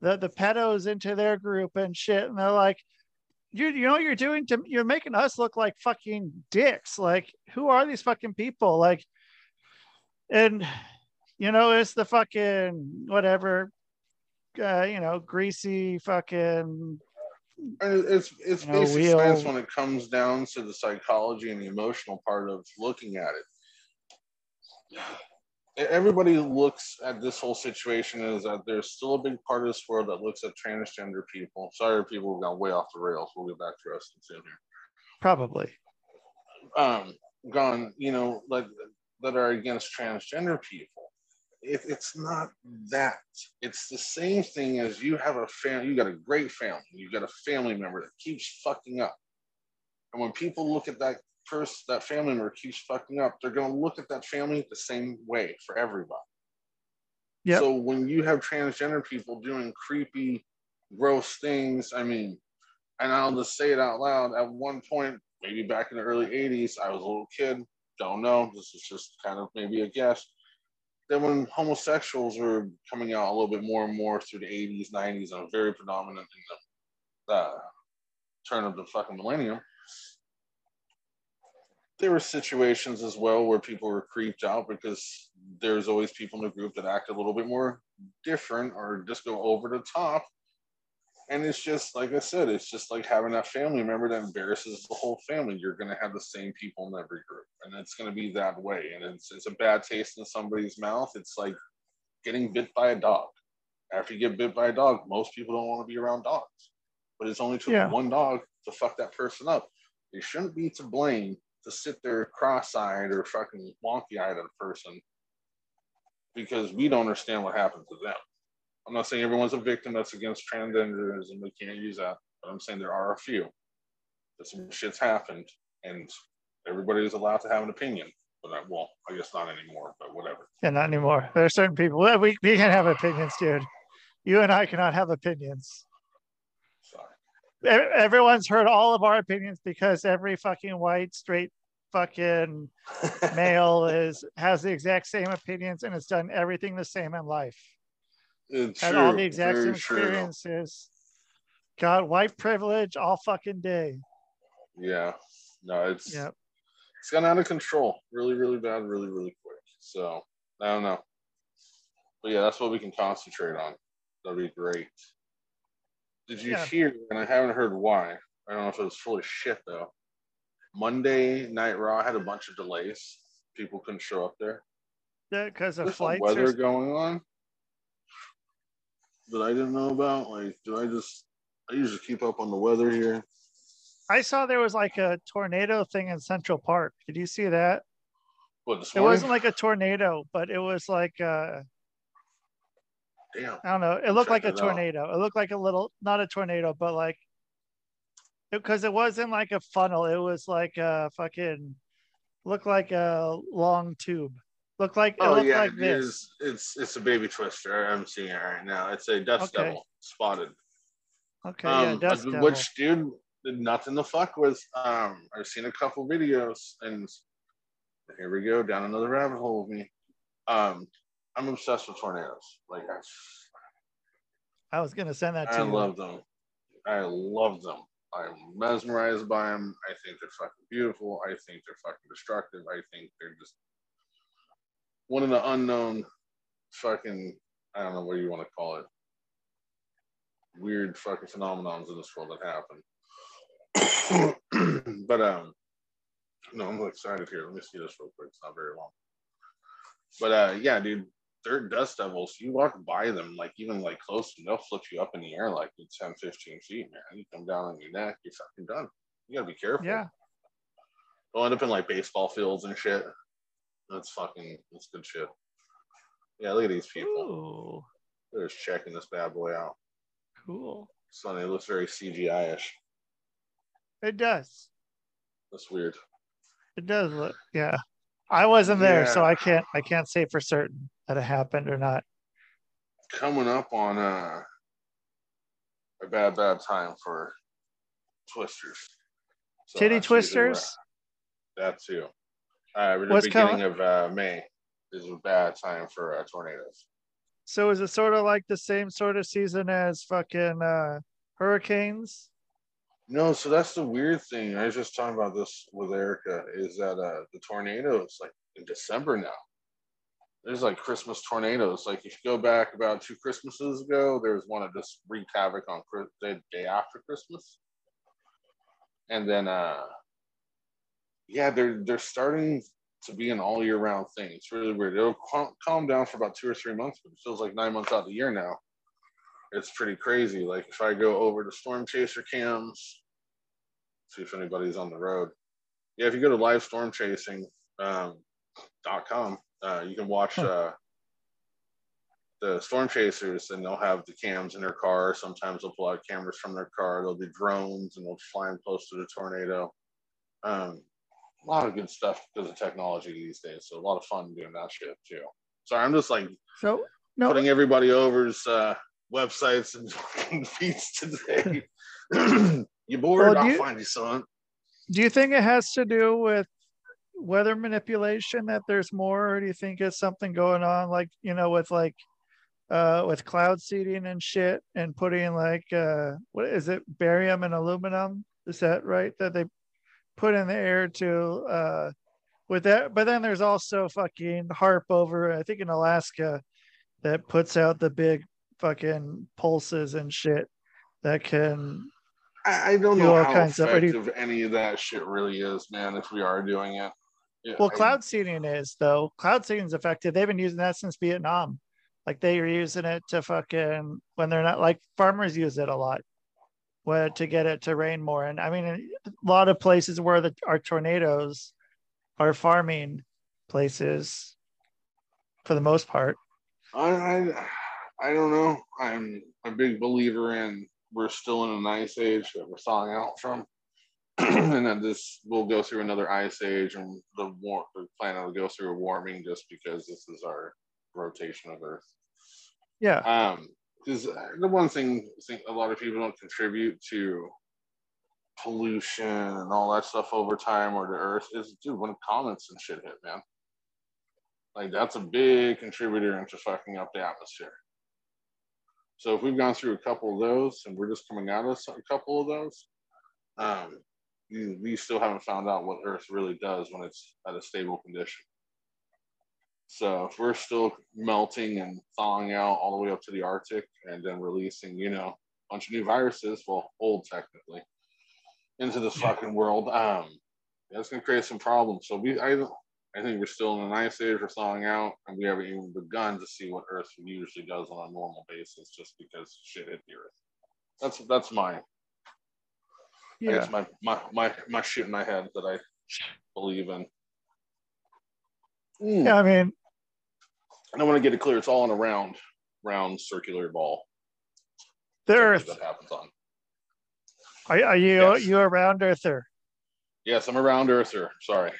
the the pedos into their group and shit, and they're like, you you know what you're doing to you're making us look like fucking dicks. Like, who are these fucking people? Like, and you know, it's the fucking whatever, uh, you know, greasy fucking It's it's You know, basic science when it comes down to the psychology and the emotional part of looking at it. Everybody looks at this whole situation as that there's still a big part of this world that looks at transgender people. Sorry, people gone way off the rails. We'll get back to us soon here. probably. um, gone, you know, like that are against transgender people. It, it's not that. It's the same thing as you have a family. You got a great family. You got a family member that keeps fucking up. And when people look at that person, that family member keeps fucking up, they're going to look at that family the same way for everybody. Yep. So when you have transgender people doing creepy, gross things, I mean, and I'll just say it out loud. At one point, maybe back in the early 80s, I was a little kid, don't know. This is just kind of maybe a guess. Then when homosexuals were coming out a little bit more and more through the 80s, 90s, and very predominant in them, uh, turn of the fucking millennium, there were situations as well where people were creeped out because there's always people in the group that act a little bit more different or just go over the top. And it's just like I said, it's just like having that family member that embarrasses the whole family. You're going to have the same people in every group, and it's going to be that way. And it's, it's a bad taste in somebody's mouth. It's like getting bit by a dog. After you get bit by a dog, most people don't want to be around dogs. But it's only took Yeah. one dog to fuck that person up. They shouldn't be to blame to sit there cross-eyed or fucking wonky-eyed at a person because we don't understand what happened to them. I'm not saying everyone's a victim that's against transgenderism. We can't use that. But I'm saying there are a few that some shit's happened and everybody is allowed to have an opinion. But I, well, I guess not anymore, but whatever. Yeah, not anymore. There are certain people we, we can have opinions, dude. You and I cannot have opinions. Everyone's heard all of our opinions because every fucking white, straight fucking *laughs* male is has the exact same opinions and has done everything the same in life. Uh, it's Had true. all the exact same true, experiences. Got white privilege all fucking day. Yeah. No, it's it's gotten out of control. Really, really bad, really, really quick. So I don't know. But yeah, that's what we can concentrate on. That'd be great. Did you Yeah. hear, and I haven't heard why. I don't know if it was full of shit though. Monday Night Raw had a bunch of delays. People couldn't show up there. Because of flights. weather Or, going on that I didn't know about. Like, do I just I usually keep up on the weather here. I saw there was like a tornado thing in Central Park. Did you see that? What It wasn't like a tornado, but it was like uh Damn. I don't know. It looked like a it out. tornado. It looked like a little, not a tornado, but like, because it, wasn't like a funnel. It was like a fucking, looked like a long tube. Looked like it Oh looked yeah, like it this. is. It's it's a baby twister. I'm seeing it right now. It's a dust Okay. devil spotted. Okay, yeah, um, dust devil. which dude did nothing the fuck with. Um, I've seen a couple videos, and here we go down another rabbit hole with me. Um, I'm obsessed with tornadoes. Like I, I was gonna send that to I you. love them. I love them. I'm mesmerized by them. I think they're fucking beautiful. I think they're fucking destructive. I think they're just one of the unknown fucking I don't know what you want to call it. Weird fucking phenomenons in this world that happen. *coughs* but um no, I'm excited here. Let me see this real quick. It's not very long. But uh yeah, dude, they're dust devils. You walk by them, like even like close, and they'll flip you up in the air like it's 10, 15 feet, man. You come down on your neck, you're fucking done. You gotta be careful. Yeah, They'll end up in like baseball fields and shit. That's fucking that's good shit. Yeah, look at these people. Ooh, They're just checking this bad boy out. cool. Sonny looks very CGI-ish. It does. That's weird. It does look. Yeah, I wasn't there, so I can't. I can't say for certain that it happened or not. Coming up on uh, a bad, bad time for twisters. So Titty that's usually where- twisters. That too. Uh, the What's beginning coming- of uh, May is a bad time for uh, tornadoes. So is it sort of like the same sort of season as fucking uh, hurricanes? No, so that's the weird thing. I was just talking about this with Erica. Is that uh, the tornadoes like in December now? There's like Christmas tornadoes. Like if you go back about two Christmases ago, there was one that just wreaked havoc on the day after Christmas, and then uh, yeah, they're they're starting to be an all year round thing. It's really weird. It'll cal- calm down for about two or three months, but it feels like nine months out of the year now. It's pretty crazy. Like if I go over to Storm Chaser cams, see if anybody's on the road. Yeah, if you go to livestormchasing.com, um, dot com, uh, you can watch uh, the storm chasers and they'll have the cams in their car. Sometimes they'll pull out cameras from their car. There'll be drones and they'll fly them close to the tornado. Um, a lot of good stuff because of technology these days. So a lot of fun doing that shit too. Sorry, I'm just like So no, putting everybody over's uh, websites and *laughs* feeds today. *clears throat* you bored? Well, I'll you- find you son. do you think it has to do with weather manipulation that there's more, or do you think it's something going on like you know with like uh, with cloud seeding and shit, and putting like uh, what is it, barium and aluminum? Is that right? That they put in the air to uh, with that. But then there's also fucking HAARP over, I think in Alaska, that puts out the big fucking pulses and shit that can. I, I don't Do know how kinds of- do you- effective any of that shit really is, man. If we are doing it, yeah, Well, I- cloud seeding is though. Cloud seeding is effective. They've been using that since Vietnam. Like they are using it to fucking when they're not like farmers use it a lot, where to get it to rain more. And I mean, a lot of places where the our tornadoes are farming places for the most part. I, I, I don't know. I'm a big believer in we're still in an ice age that we're thawing out from, *clears throat* and that this will go through another ice age, and the war the planet will go through a warming just because this is our rotation of Earth. Yeah. Um, because the one thing I think a lot of people don't contribute to pollution and all that stuff over time or to Earth is, dude, when comets and shit hit, man. Like that's a big contributor into fucking up the atmosphere. So if we've gone through a couple of those and we're just coming out of a couple of those, um, we, we still haven't found out what Earth really does when it's at a stable condition. So if we're still melting and thawing out all the way up to the Arctic and then releasing, you know, a bunch of new viruses, well, old technically, into this fucking world, um, that's gonna create some problems. So we, I, I think we're still in an ice age. We're thawing out, and we haven't even begun to see what Earth usually does on a normal basis, just because shit hit the Earth. That's that's my, Yeah. guess my my my my shit in my head that I believe in. Mm. Yeah. I mean, I want to get it clear. It's all in a round, round circular ball. the That's Earth. what that happens on. Are, are you Yes. you a round earther? Yes, I'm a round earther. Sorry,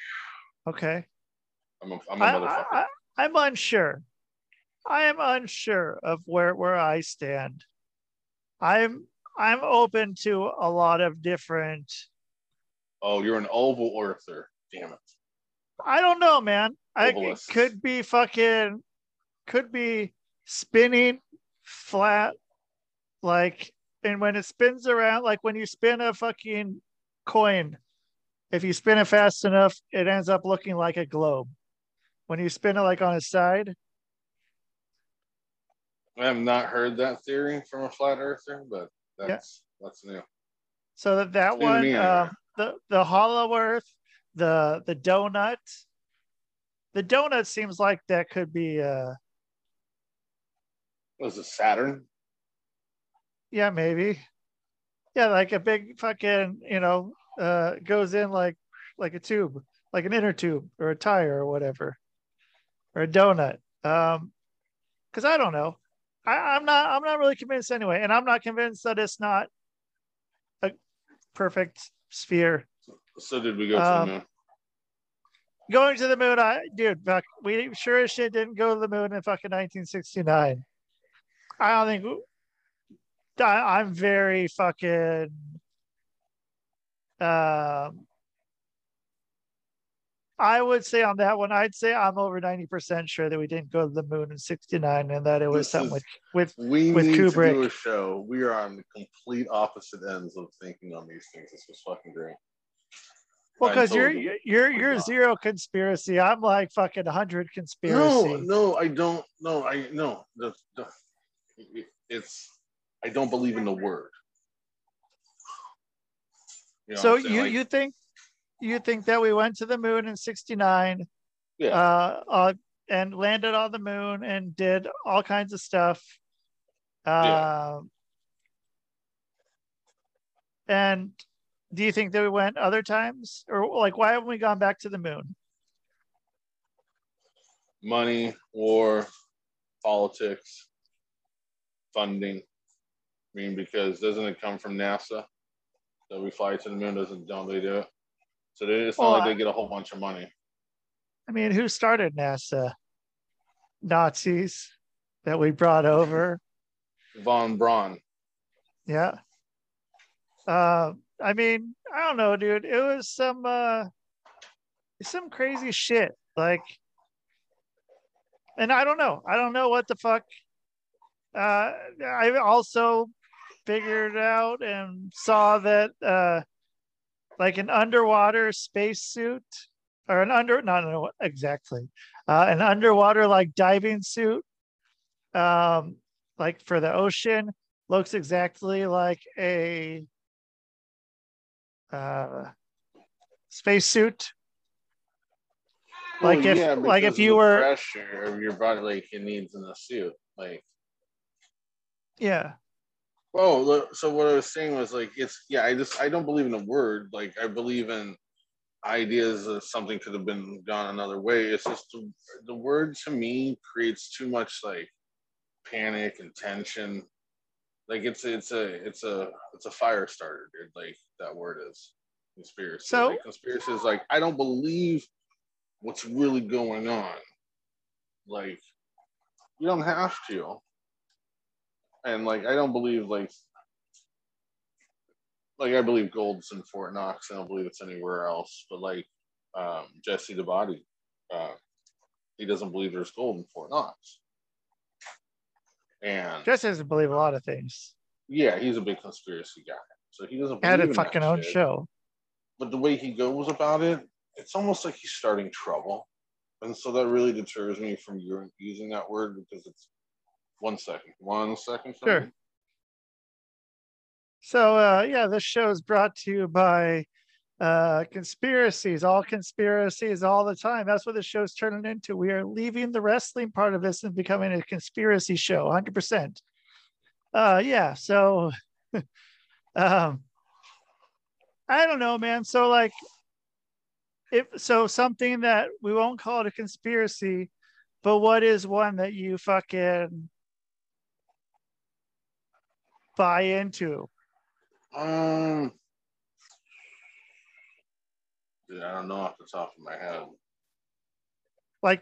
Okay. I'm a, I'm a I, motherfucker. I, I, am unsure. I am unsure of where where I stand. I'm I'm open to a lot of different. oh, you're an oval earther. Damn it. I don't know, man. I Ovalist. could be fucking, could be spinning flat, like, and when it spins around, like when you spin a fucking coin, if you spin it fast enough, it ends up looking like a globe. When you spin it like on its side, I have not heard that theory from a flat earther, but that's that's new. So that that one, me um, the the hollow earth, the the donut, the donut seems like that could be, uh, Was it Saturn? yeah, maybe, yeah, like a big fucking, you know, uh, goes in like like a tube, like an inner tube or a tire or whatever, or a donut. Um, because I don't know, I, I'm not I'm not really convinced anyway, and I'm not convinced that it's not a perfect sphere. So did we go to Um, the moon? Going to the moon, I dude, fuck, we sure as shit didn't go to the moon in fucking 1969. I don't think I, I'm very fucking um I would say on that one, I'd say I'm over 90% sure that we didn't go to the moon in 69 and that it was This something is- with, with We with need to do Kubrick. a show. We are on the complete opposite ends of thinking on these things. This was fucking great. well, because you're you're you're zero conspiracy. I'm like fucking 100 No, conspiracy. no, no, I don't. No, I no. The, the, it's I don't believe in the word. You know so what I'm saying? you Like, you think you think that we went to the moon in 69 yeah. uh, uh and landed on the moon and did all kinds of stuff Yeah. um and do you think that we went other times or like why haven't we gone back to the moon money, war, politics, funding. I mean, because doesn't it come from NASA that we fly to the moon? Doesn't don't they do it? So they, it's not Well, like they get a whole bunch of money. i mean who started nasa nazis that we brought over Von Braun. Yeah. Uh, I mean, I don't know, dude. It was some uh some crazy shit. Like and I don't know. I don't know what the fuck Uh, I also figured out and saw that uh, like an underwater spacesuit or an under not know exactly. Uh, an underwater like diving suit um like for the ocean looks exactly like a uh spacesuit. Like if like if you were pressure of your body like it needs in a suit like yeah Oh, so what I was saying was like it's yeah. I just I don't believe in a word. Like I believe in ideas that something could have been gone another way. It's just the, the word to me creates too much like panic and tension. Like it's it's a it's a it's a fire starter, dude. Like that word is conspiracy. So like, conspiracy is like I don't believe what's really going on. Like you don't have to and like I don't believe like like I believe gold's in Fort Knox. I don't believe it's anywhere else. But like um, Jesse the Body, uh, he doesn't believe there's gold in Fort Knox. And Jesse doesn't believe a lot of things. Yeah, he's a big conspiracy guy, so he doesn't. Had a fucking own shit. show. But the way he goes about it, it's almost like he's starting trouble, and so that really deters me from using that word because it's one second. One second. Sure. So uh, yeah, this show is brought to you by uh, conspiracies, all conspiracies all the time. That's what the show's turning into. We are leaving the wrestling part of this and becoming a conspiracy show, 100%. Uh, yeah, so *laughs* um, I don't know, man. So like if so something that we won't call it a conspiracy, but what is one that you fucking buy into? Um, yeah, I don't know off the top of my head. Like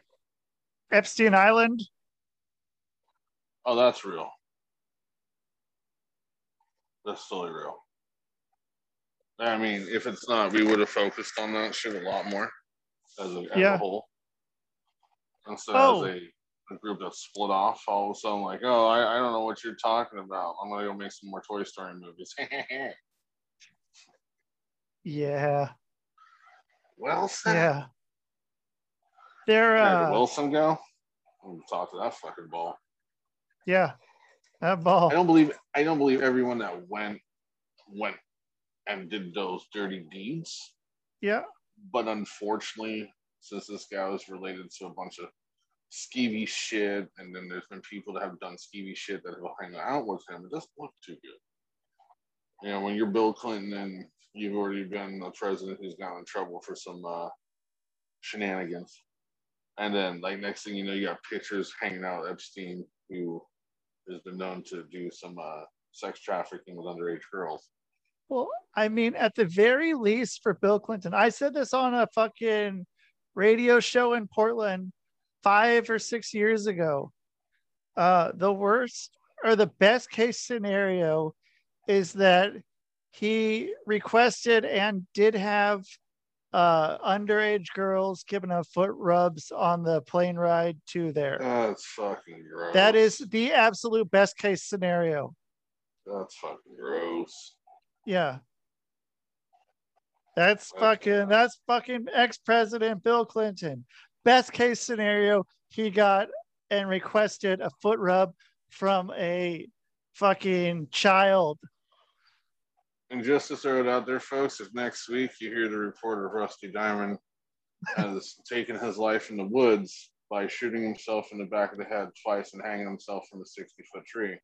Epstein Island. Oh, that's real. That's totally real. I mean, if it's not, we would have focused on that shit a lot more as a, as yeah. a whole. Instead oh. as a a group that split off all of a sudden like oh I, I don't know what you're talking about. I'm gonna go make some more toy story movies. *laughs* Yeah. Wilson? Yeah. They're uh wilson go? Talk to that fucking ball. Yeah that ball. I don't believe i don't believe everyone that went went and did those dirty deeds. Yeah. But unfortunately since this guy was related to a bunch of skeevy shit, and then there's been people that have done skeevy shit that will hang out with him. It doesn't look too good. You know, when you're Bill Clinton and you've already been a president who's gotten in trouble for some uh, shenanigans, and then like next thing you know, you got pictures hanging out with Epstein, who has been known to do some uh, sex trafficking with underage girls. Well, I mean, at the very least for Bill Clinton, I said this on a fucking radio show in Portland five or six years ago. Uh, the worst or the best case scenario is that he requested and did have uh, underage girls giving a foot rubs on the plane ride to there. That's fucking gross. That is the absolute best case scenario. That's fucking gross. Yeah. That's, that's fucking that's fucking ex-president Bill Clinton best case scenario, he got and requested a foot rub from a fucking child. And just to throw it out there, folks, if next week you hear the report of Rusty Diamond has taken his life in the woods by shooting himself in the back of the head twice and hanging himself from a 60 foot tree.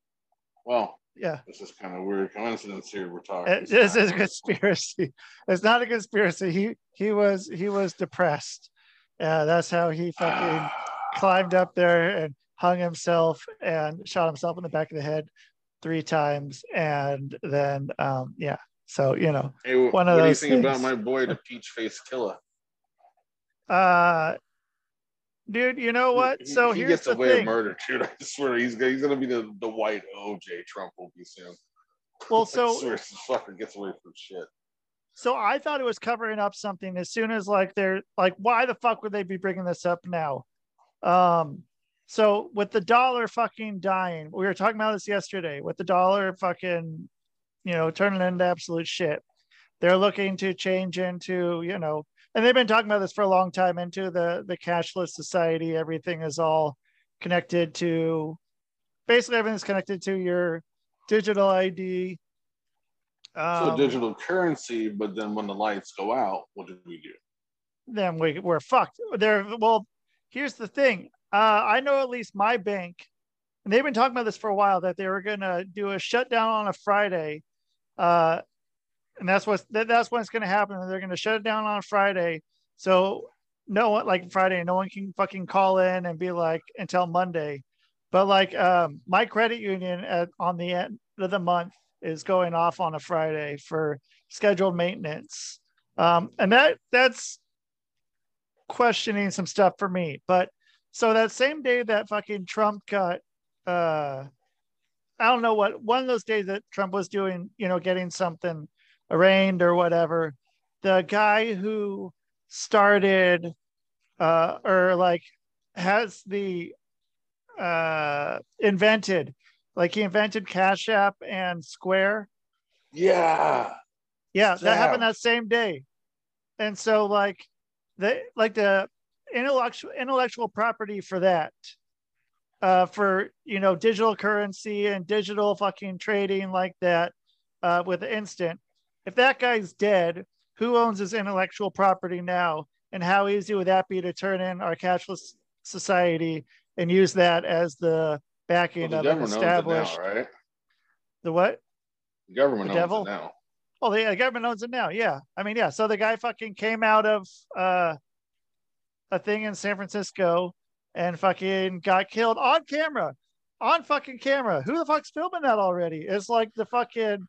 Well, yeah, this is kind of weird coincidence here. We're talking. It, this is a conspiracy. It's not a conspiracy. He he was he was depressed yeah, that's how he fucking *sighs* climbed up there and hung himself and shot himself in the back of the head three times. And then, um, yeah. So, you know, hey, one of what those do you think things. about my boy, the peach face killer? Uh, dude, you know what? He, so he here's gets the away thing. murder, dude. I swear he's he's gonna be the, the white OJ Trump will be soon. Well, *laughs* so I swear, fucker gets away from shit. So I thought it was covering up something as soon as like they're like, why the fuck would they be bringing this up now? Um, so with the dollar fucking dying, we were talking about this yesterday. With the dollar fucking, you know, turning into absolute shit, they're looking to change into, you know, and they've been talking about this for a long time into the the cashless society. Everything is all connected to, basically everything's connected to your digital ID. So Um, digital currency, but then when the lights go out, what do we do? then we, we're fucked. There. Well, here's the thing. Uh, I know at least my bank, and they've been talking about this for a while that they were going to do a shutdown on a Friday, uh, and that's what's that, that's when it's going to happen. They're going to shut it down on Friday, so no one like Friday, no one can fucking call in and be like until Monday. But like um, my credit union at on the end of the month is going off on a Friday for scheduled maintenance, um, and that that's questioning some stuff for me. But so that same day that fucking Trump got uh I don't know what one of those days that Trump was doing, you know, getting something arraigned or whatever, the guy who started uh or like has the uh invented like he invented Cash App and Square. Yeah. Yeah, that happened that same day. And so like the like the intellectual intellectual property for that uh for you know digital currency and digital fucking trading like that uh with instant if that guy's dead who owns his intellectual property now and how easy would that be to turn in our cashless society and use that as the backing the of an government owns it established now, right? the what The government The owns devil? it now. Oh, the, the government owns it now. Yeah. I mean, yeah. So the guy fucking came out of uh, a thing in San Francisco and fucking got killed on camera, on fucking camera. Who the fuck's filming that already? It's like the fucking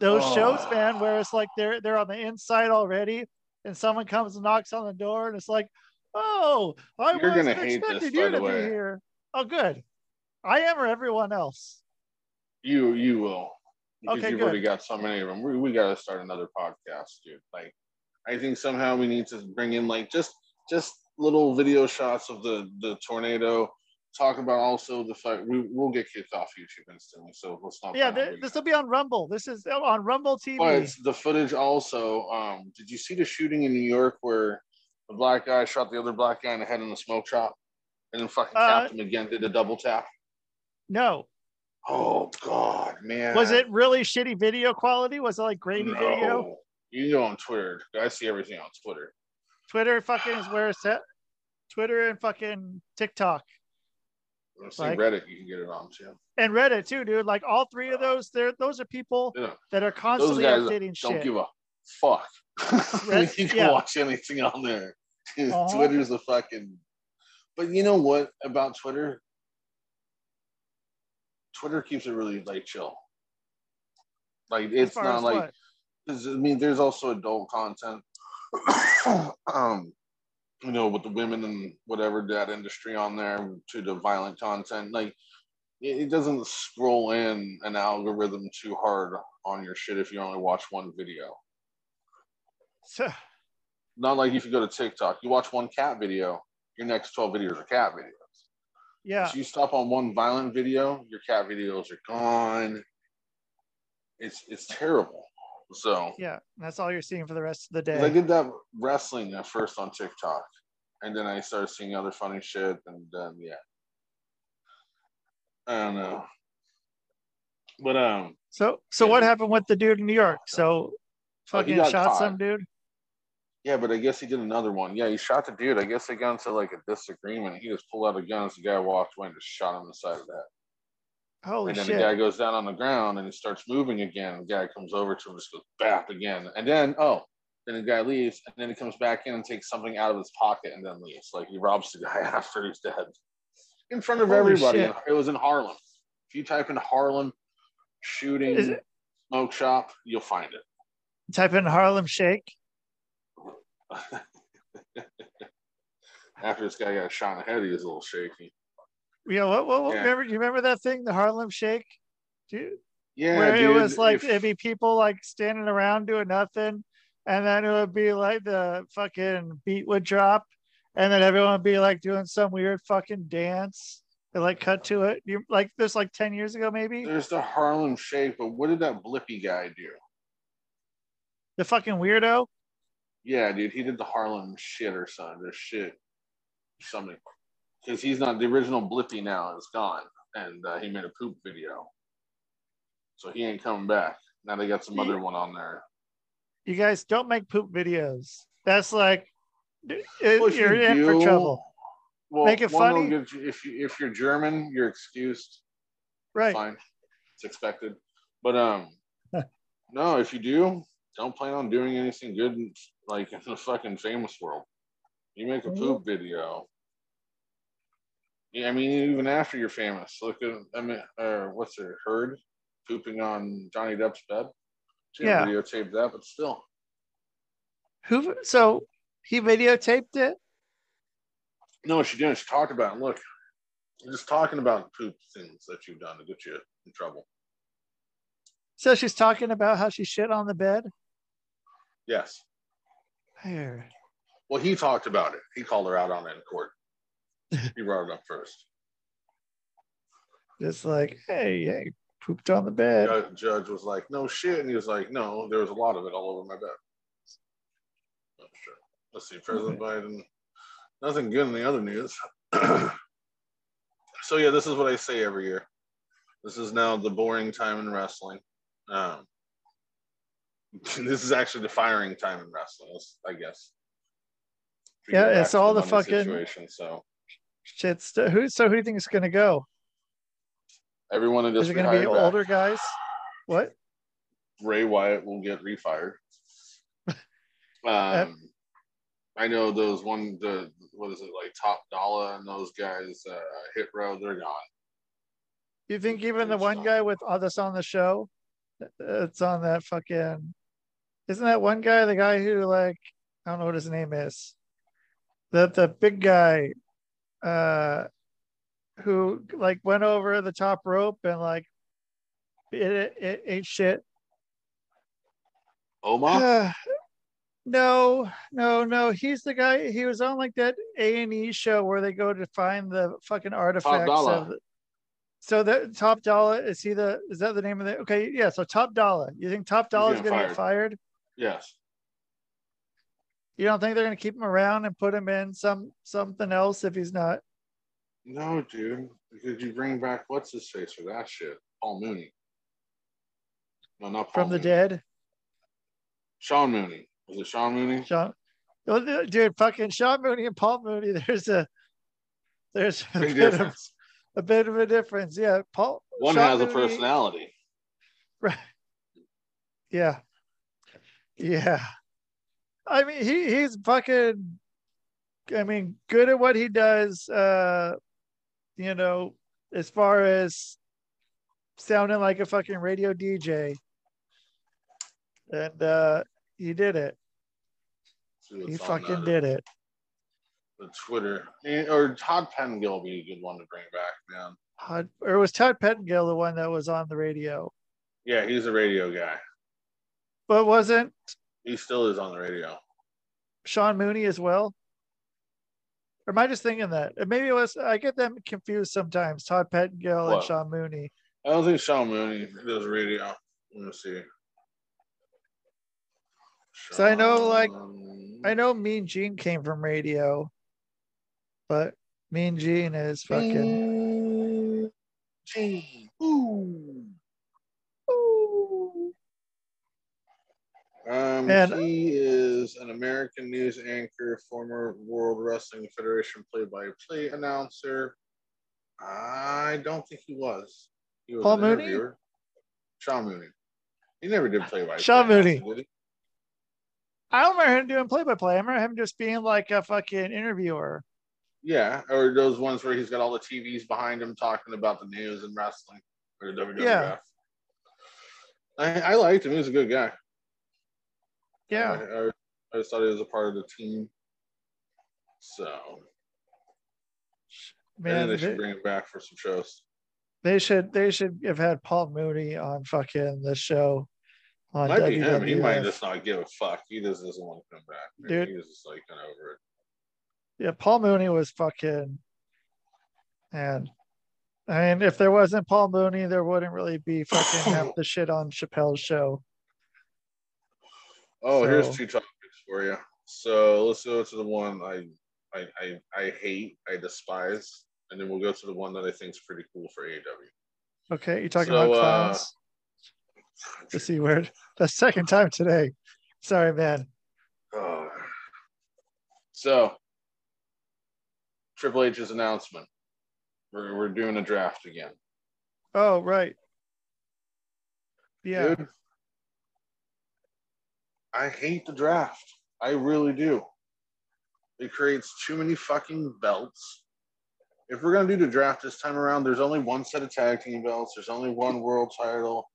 those shows, Oh. man, where it's like they're they're on the inside already, and someone comes and knocks on the door, and it's like, oh, I You're wasn't hate this, expecting you to be here. Oh, good. I am or everyone else. You you will. Because Okay, you've good. already got so many of them. We, we got to start another podcast, dude. Like, I think somehow we need to bring in like just just little video shots of the the tornado. Talk about also the fact we we'll get kicked off YouTube instantly. So let's not. Yeah, this will be on Rumble. This is on Rumble TV. But the footage also. Um, did you see the shooting in New York where the black guy shot the other black guy in the head in the smoke shop, and then fucking Uh, tapped him again? Did a double tap? No, Oh God, man! Was it really shitty video quality? Was it like grainy video? You know, on Twitter. I see everything on Twitter. Twitter fucking is where it's at. Twitter and fucking TikTok I see Like- Reddit. You can get it on too. and Reddit too, dude. Like all three of those, there those are people Yeah. that are constantly updating don't shit. give a fuck. *laughs* You can yeah. watch anything on there. *laughs* Uh-huh. Twitter's a fucking. But you know what about Twitter? Twitter keeps it really like chill. Like it's not like I mean, there's also adult content. *coughs* um, you know, with the women and whatever that industry on there to the violent content, like it, it doesn't scroll in an algorithm too hard on your shit if you only watch one video. So- Not like if you go to TikTok, you watch one cat video, your next 12 videos are cat videos. Yeah, If you stop on one violent video, your cat videos are gone. It's it's terrible. So yeah. That's all you're seeing for the rest of the day. I did that wrestling at first on TikTok, and then I started seeing other funny shit, and then yeah, I don't know. But um, So so Yeah. what happened with the dude in New York? So fucking got shot caught. some dude. Yeah, but I guess he did another one. Yeah, he shot the dude. I guess they got into like a disagreement. He just pulled out a gun as the guy walked away and just shot him in the side of that. Holy shit. and then shit. the guy goes down on the ground and he starts moving again. The guy comes over to him and just goes bap again. And then, oh, then the guy leaves and then he comes back in and takes something out of his pocket and then leaves. Like he robs the guy *laughs* after he's dead in front of Holy everybody. shit. It was in Harlem. If you type in Harlem shooting smoke shop, you'll find it. Type in Harlem Shake. *laughs* After this guy got shot in the head, he was a little shaky. Yeah, what, what, what Yeah. remember you remember that thing, the Harlem Shake? Dude, Yeah, where dude, it was like if- it'd be people like standing around doing nothing, and then it would be like the fucking beat would drop, and then everyone would be like doing some weird fucking dance. They like cut to it. You like this like 10 years ago, maybe? There's the Harlem Shake, but what did that Blippi guy do? The fucking weirdo. Yeah, dude, he did the Harlem shit or something. Or shit. Something. Because he's not the original Blippi now, it's gone. And uh, he made a poop video. So he ain't coming back. Now they got some other one on there. You guys don't make poop videos. That's like Well, you're you in for trouble. Well, Make it funny. you- if you, if you're German, you're excused. Right. Fine, it's expected. But um, *laughs* no, if you do, don't plan on doing anything good, like *laughs* in the fucking famous world. You make a Mm-hmm. poop video. Yeah, I mean, even after you're famous, look at I mean, uh, what's her Heard pooping on Johnny Depp's bed. She Yeah. didn't that, but still. Who so he videotaped it? No, she didn't. She talked about it. Look, you're just talking about poop things that you've done to get you in trouble. So she's talking about how she shit on the bed. Yes. Here. Well, he talked about it. He called her out on it in court. he brought it up first. Just like, hey, hey, pooped on the bed. Judge, judge was like, "No shit," and he was like, "No, there was a lot of it all over my bed." Oh, sure. Let's see, President Biden. Nothing good in the other news. *clears throat* so yeah, this is what I say every year. This is now the boring time in wrestling. Um, *laughs* this is actually the firing time in wrestling, I guess. Yeah, it's all the fucking- situation. So Shit. st- Who? So who do you think is going to go? everyone that Is just it going to be back. older guys? What? Bray Wyatt will get refired. *laughs* um, I know those one the what is it like Top Dollar and those guys uh, hit row they're gone. You think even the one guy with all this on the show, it's on that fucking, isn't that one guy the guy who like I don't know what his name is, the the big guy, uh, who like went over the top rope and like it, it, it ate shit. Oma, *sighs* no, no, no. He's the guy. He was on like that A and E show where they go to find the fucking artifacts. Of, so the top dollar is he the is that the name of the okay yeah so top dollar you think top dollar is gonna get fired yes, you don't think they're gonna keep him around and put him in some something else if he's not no, dude, because you bring back what's his face for that shit, Paul Mooney. No, not Paul from the Mooney. dead Sean Mooney. Was it Sean Mooney? Sean dude fucking Sean Mooney and Paul Mooney *laughs* there's a there's a Big bit of a bit of a difference yeah Paul One Sean has a personality. *laughs* Right. Yeah. Yeah. I mean, he he's fucking. I mean, good at what he does. Uh, you know, as far as sounding like a fucking radio DJ, and uh, he did it. He fucking did it. The Twitter or Todd Pettengill would be a good one to bring back, man. Todd- Or was Todd Pettengill the one that was on the radio? Yeah, he's a radio guy. But wasn't He still is on the radio. Sean Mooney as well? Or am I just thinking that? Maybe it was. I get them confused sometimes. Todd Pettengill and Sean Mooney. I don't think Sean Mooney does radio. Let me see. So I know, like, I know Mean Gene came from radio, but Mean Gene is fucking. Gene. Ooh. Um, And- he is an American news anchor, former World Wrestling Federation play-by-play announcer. I don't think he was. He was Paul Mooney? interviewer. Sean Mooney. He never did play-by-play. Sean Mooney. announcing, did he? I don't remember him doing play by play. I remember him just being like a fucking interviewer. Yeah, or those ones where he's got all the TVs behind him talking about the news and wrestling or WWF. Yeah. I, I liked him. He was a good guy. Yeah. I, I, thought he was a part of the team. So Man, think they should they, bring him back for some shows. they should they should have had Paul Mooney on fucking the show on Might be him. He might just not give a fuck. He just doesn't want to come back. Dude. He's just like kind of over it. Yeah, Paul Mooney was fucking and I mean, if there wasn't Paul Mooney, there wouldn't really be fucking half *coughs* the shit on Chappelle's show. Oh, So- here's two topics for you. So let's go to the one I, I I I hate, I despise, and then we'll go to the one that I think is pretty cool for AEW. Okay, you're talking So, about uh, clowns? *sighs* the C word. The second time today. Sorry, man. Uh, *sighs* so Triple H's announcement. We're we're doing a draft again. Oh, right. Yeah. Dude, I hate the draft. I really do. It creates too many fucking belts. If we're gonna do the draft this time around, there's only one set of tag team belts. There's only one world title.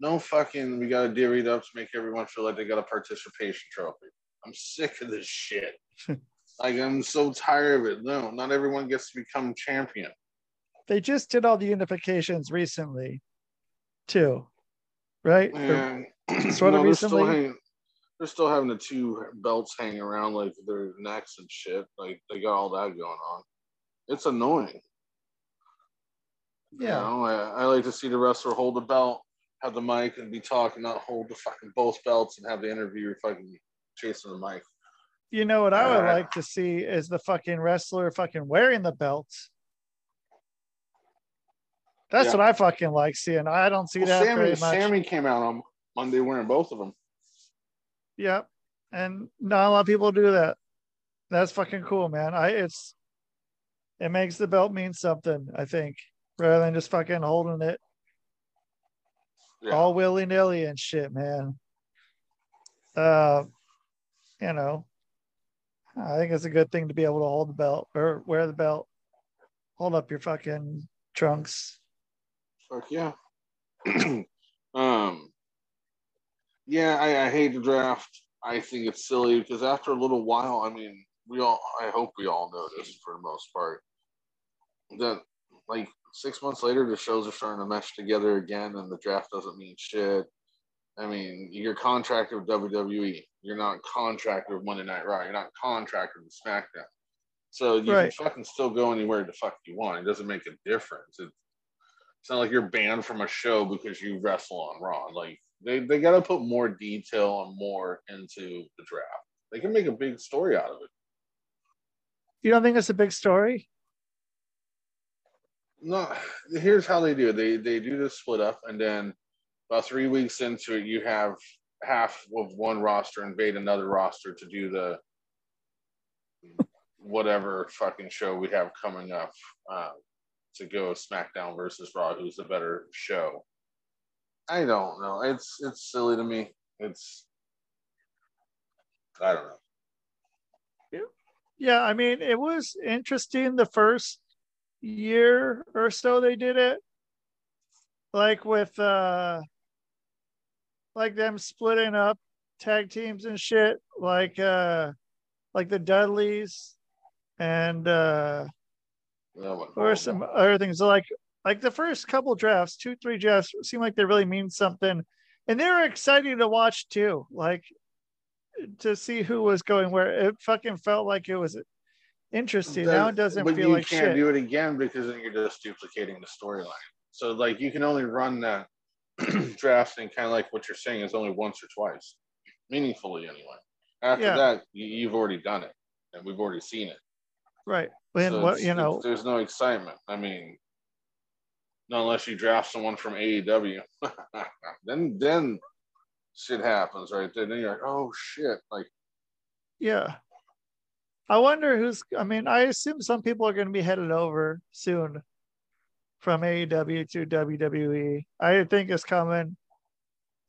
No fucking. We gotta divvy it up to make everyone feel like they got a participation trophy. I'm sick of this shit. *laughs* like I'm so tired of it. No, not everyone gets to become champion. They just did all the unifications recently, too. Right? And sort of no, recently? They're still having the two belts hanging around like their necks and shit. Like they got all that going on. It's annoying. You yeah. know, I, I like to see the wrestler hold the belt, have the mic, and be talking, not hold the fucking both belts and have the interviewer fucking chasing the mic. You know what I would Uh, like to see is the fucking wrestler fucking wearing the belts. That's Yeah. what I fucking like seeing. I don't see Well, that Sami, very much. Sami came out on Monday wearing both of them. Yep. And not a lot of people do that. That's fucking cool, man. I it's it makes the belt mean something, I think, rather than just fucking holding it Yeah. all willy nilly and shit, man. Uh, you know, I think it's a good thing to be able to hold the belt or wear the belt, hold up your fucking trunks. Fuck yeah. *clears throat* um, yeah, I, I hate the draft. I think it's silly because after a little while, I mean, we all, I hope we all notice for the most part that like six months later, the shows are starting to mesh together again and the draft doesn't mean shit. I mean, you're contracted with WWE. You're not contracted with Monday Night Raw. You're not contracted with SmackDown. So you Right. can fucking still go anywhere the fuck you want. It doesn't make a difference. It, it's not like you're banned from a show because you wrestle on Raw. Like they, they got to put more detail and more into the draft. They can make a big story out of it. You don't think it's a big story? No, here's how they do it. They they do this split up, and then about three weeks into it, you have half of one roster invade another roster to do the whatever fucking show we have coming up uh, to go SmackDown versus Raw, who's the better show. I don't know. It's it's silly to me. It's I don't know. Yeah, I mean, it was interesting the first year or so they did it. Like with uh like them splitting up tag teams and shit, like uh like the Dudleys and uh or some other things like like the first couple drafts, two, three drafts seem like they really mean something. And they were exciting to watch too. Like to see who was going where it fucking felt like it was interesting. now it doesn't but feel you like can't shit. do it again because then you're just duplicating the storyline. So like you can only run that *clears throat* drafting kind of like what you're saying is only once or twice, meaningfully anyway. After Yeah. that, you, you've already done it, and we've already seen it. right. And So what you know, there's no excitement. I mean, not unless you draft someone from AEW, *laughs* then then shit happens right there. Then you're like, oh shit, like yeah. I wonder who's I mean, I assume some people are gonna be headed over soon from AEW to WWE. I think it's coming.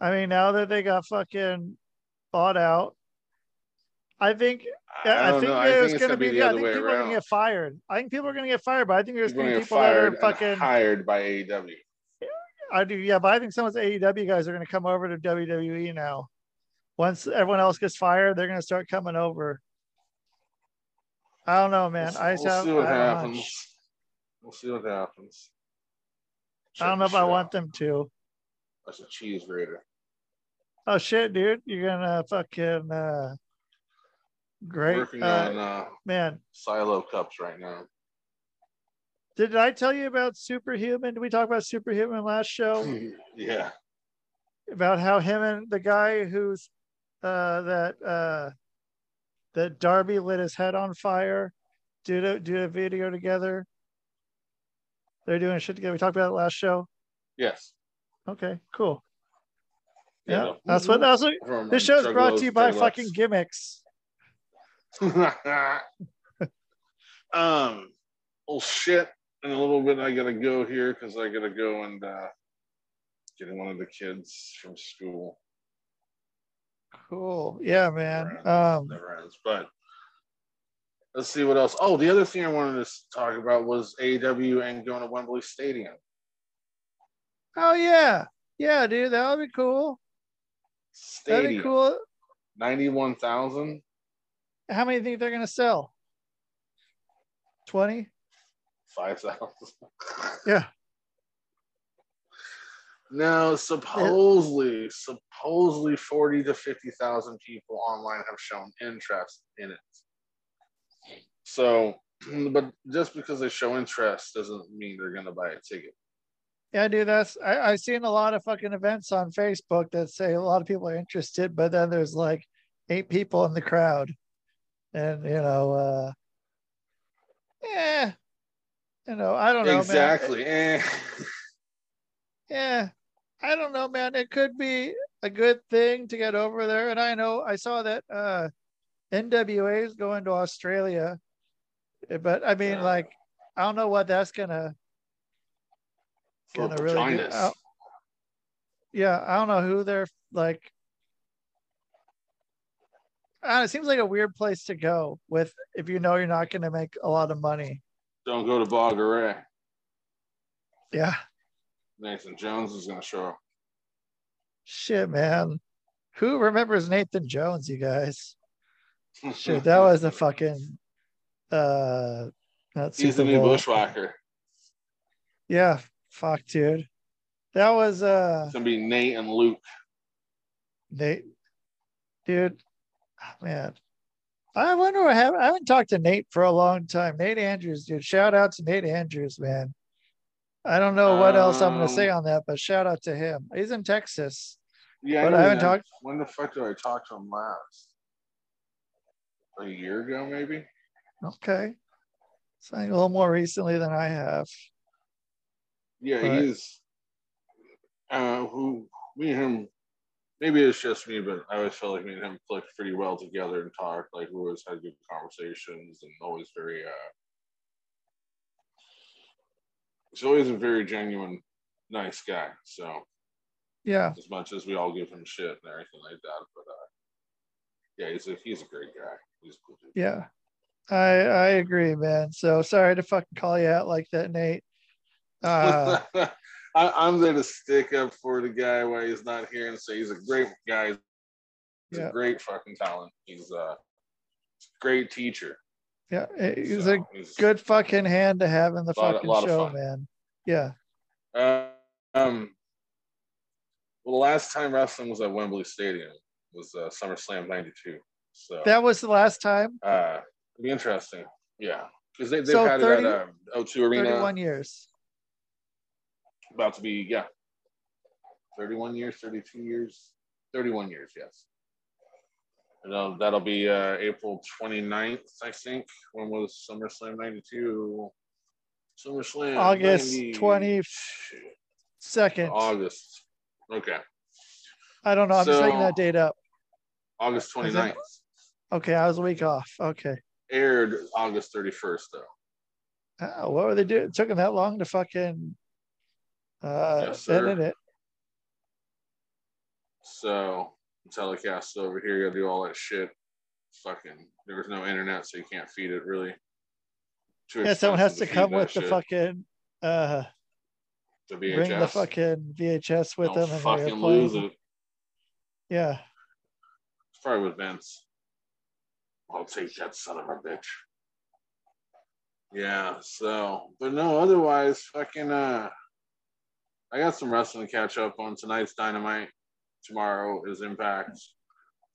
I mean, now that they got fucking bought out, I think I, I, think know. It's gonna be, yeah, I think people are gonna get fired. I think people are gonna get fired, but I think there's gonna be people that are fucking hired by AEW. I do, yeah, but I think some of the AEW guys are gonna come over to WWE now. Once everyone else gets fired, they're gonna start coming over. I don't know, man. We'll, I just we'll have, see what happens. hunch. We'll see what happens. I don't know if I shit want them to. That's a cheese grater. Oh shit, dude, you're gonna fucking uh great Working uh, on uh, man. silo cups right now. Did I tell you about Superhuman? Did we talk about Superhuman last show? *laughs* yeah. About how him and the guy who's uh that uh that Darby lit his head on fire did a do a video together. They're doing shit together. We talked about it last show. Yes. Okay, cool. Yeah, no. that's what that's what this show's brought to you by fucking gimmicks. *laughs* Um. Well, shit. In a little bit, I gotta go here because I gotta go and uh, get one of the kids from school. Cool. Yeah, man. Never Um Never ends. But let's see what else. Oh, the other thing I wanted to talk about was AEW and going to Wembley Stadium. oh yeah. Yeah, dude, that would be cool. That'd be Stadium. cool. Ninety-one thousand. How many think they're gonna sell? 20? Five thousand. *laughs* Yeah. Now, supposedly, supposedly, forty to fifty thousand people online have shown interest in it. So, *clears throat* but just because they show interest doesn't mean they're going to buy a ticket. Yeah, dude, that's I, I've seen a lot of fucking events on Facebook that say a lot of people are interested, but then there's like eight people in the crowd. And you know, uh yeah. You know, I don't know. man. exactly. Eh. *laughs* Yeah. I don't know, man. It could be a good thing to get over there. And I know I saw that uh NWA is going to Australia. But I mean, like, I don't know what that's gonna gonna really do. I- yeah, I don't know who they're like. Uh, it seems like a weird place to go with if you know you're not going to make a lot of money. Don't go to Bulgaria. Yeah, Nathan Jones is going to show up. shit, man. Who remembers Nathan Jones? You guys, *laughs* shit, that was a fucking. Uh, not He's the new bushwhacker. Yeah, fuck, dude. That was uh, It's going to be Nate and Luke. Nate, dude. Oh, man, I wonder what happened. I haven't talked to Nate for a long time. Nate Andrews, dude. Shout out to Nate Andrews, man. I don't know what else I'm gonna say Um, on that, but shout out to him. He's in Texas. Yeah, But know I haven't that. talked- When the fuck did I talk to him last? A year ago, maybe. Okay. Something a little more recently than I have. Yeah, Right. he's. Uh, who me and him. Maybe it's just me, but I always felt like me and him clicked pretty well together and talked. Like we always had good conversations and always very. uh He's always a very genuine, nice guy. So Yeah. as much as we all give him shit and everything like that, but uh yeah, he's a he's a great guy. He's a cool dude. Yeah. I I agree, man. So sorry to fucking call you out like that, Nate. Uh *laughs* I, I'm there to stick up for the guy while he's not here and say he's a great guy. He's Yeah. a great fucking talent. He's a great teacher. yeah, he's So a he's- good fucking hand to have in the fucking of show, man. Yeah. Uh, um, well, the last time wrestling was at Wembley Stadium was uh, SummerSlam '92. So That was the last time. uh, it'd be interesting. Yeah, because they, they've So had 30 it at uh, O2 Arena. 31 years. About to be yeah, 31 years, 32 years, 31 years. Yes. And uh, that'll be uh, April 29th, I think. When was SummerSlam '92? SummerSlam August 90 20 Second. August. Okay. I don't know. I'm just making that date up. August Is it- 29th. Okay, I was a week off. Okay. Aired August 31st, though. Oh, what were they doing? It took them that long to fucking uh Yes, sir. it. So, telecast over here, you gotta do all that shit. Fucking, there was no internet, so you can't feed it really. Too Yeah, someone has to feed come with the shit. fucking uh The bring the VHS. fucking VHS with Don't them and fucking playing- lose it. Yeah. It's probably with Vince. I'll take that son of a bitch. Yeah, so but no, otherwise fucking uh I got some wrestling to catch up on. Tonight's dynamite. Tomorrow is impact.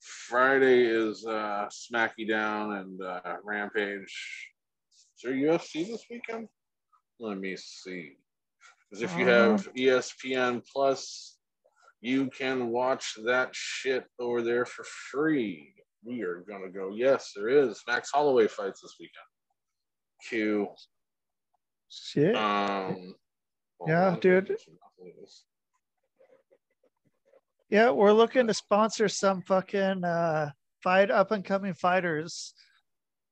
Friday is uh Smacky Down and uh Rampage. Is there UFC this weekend? Let me see. Because if you Uh-huh. have E ESPN Plus, you can watch that shit over there for free. We are gonna go. Yes, there is. Max Holloway fights this weekend. Q. Shit. Um. Yeah, dude. Yeah, we're looking to sponsor some fucking uh fight up and coming fighters.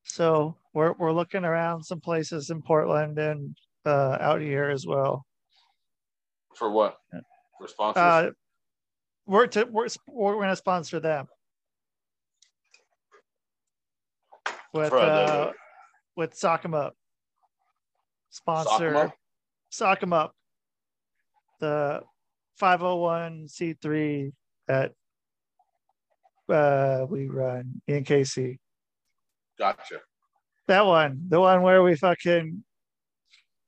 So we're we're looking around some places in Portland and uh out here as well. For what? For sponsors? Uh we're to we're we're gonna sponsor them. With uh with Sock 'em Up. Sock 'em Sponsor Up? Sock 'em Up. The 501c3 that uh we run in KC. Gotcha. That one, the one where we fucking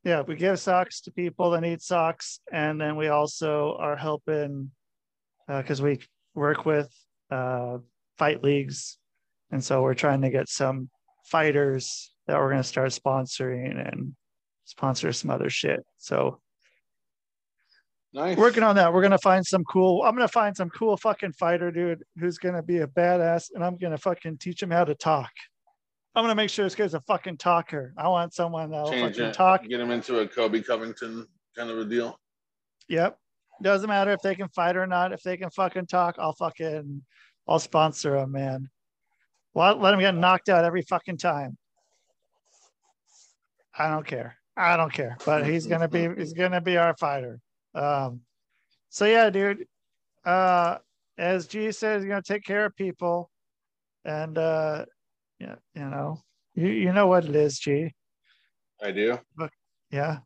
yeah, we give socks to people that need socks, and then we also are helping because we work with uh, fight leagues, and so we're trying to get some fighters that we're going to start sponsoring and sponsor some other shit. So Nice. working on that. We're gonna find some cool. I'm gonna find some cool fucking fighter dude who's gonna be a badass, and I'm gonna fucking teach him how to talk. I'm gonna make sure this guy's a fucking talker. I want someone that'll Change fucking it. talk. Get him into a Colby Covington kind of a deal. Yep. Doesn't matter if they can fight or not. If they can fucking talk, I'll fucking I'll sponsor them, man. Well, let him get knocked out every fucking time. I don't care. I don't care. But he's gonna be he's gonna be our fighter. Um so yeah, dude. Uh as G says, he's gonna take care of people. And uh yeah, you know, you you know what it is, G. I do. Yeah.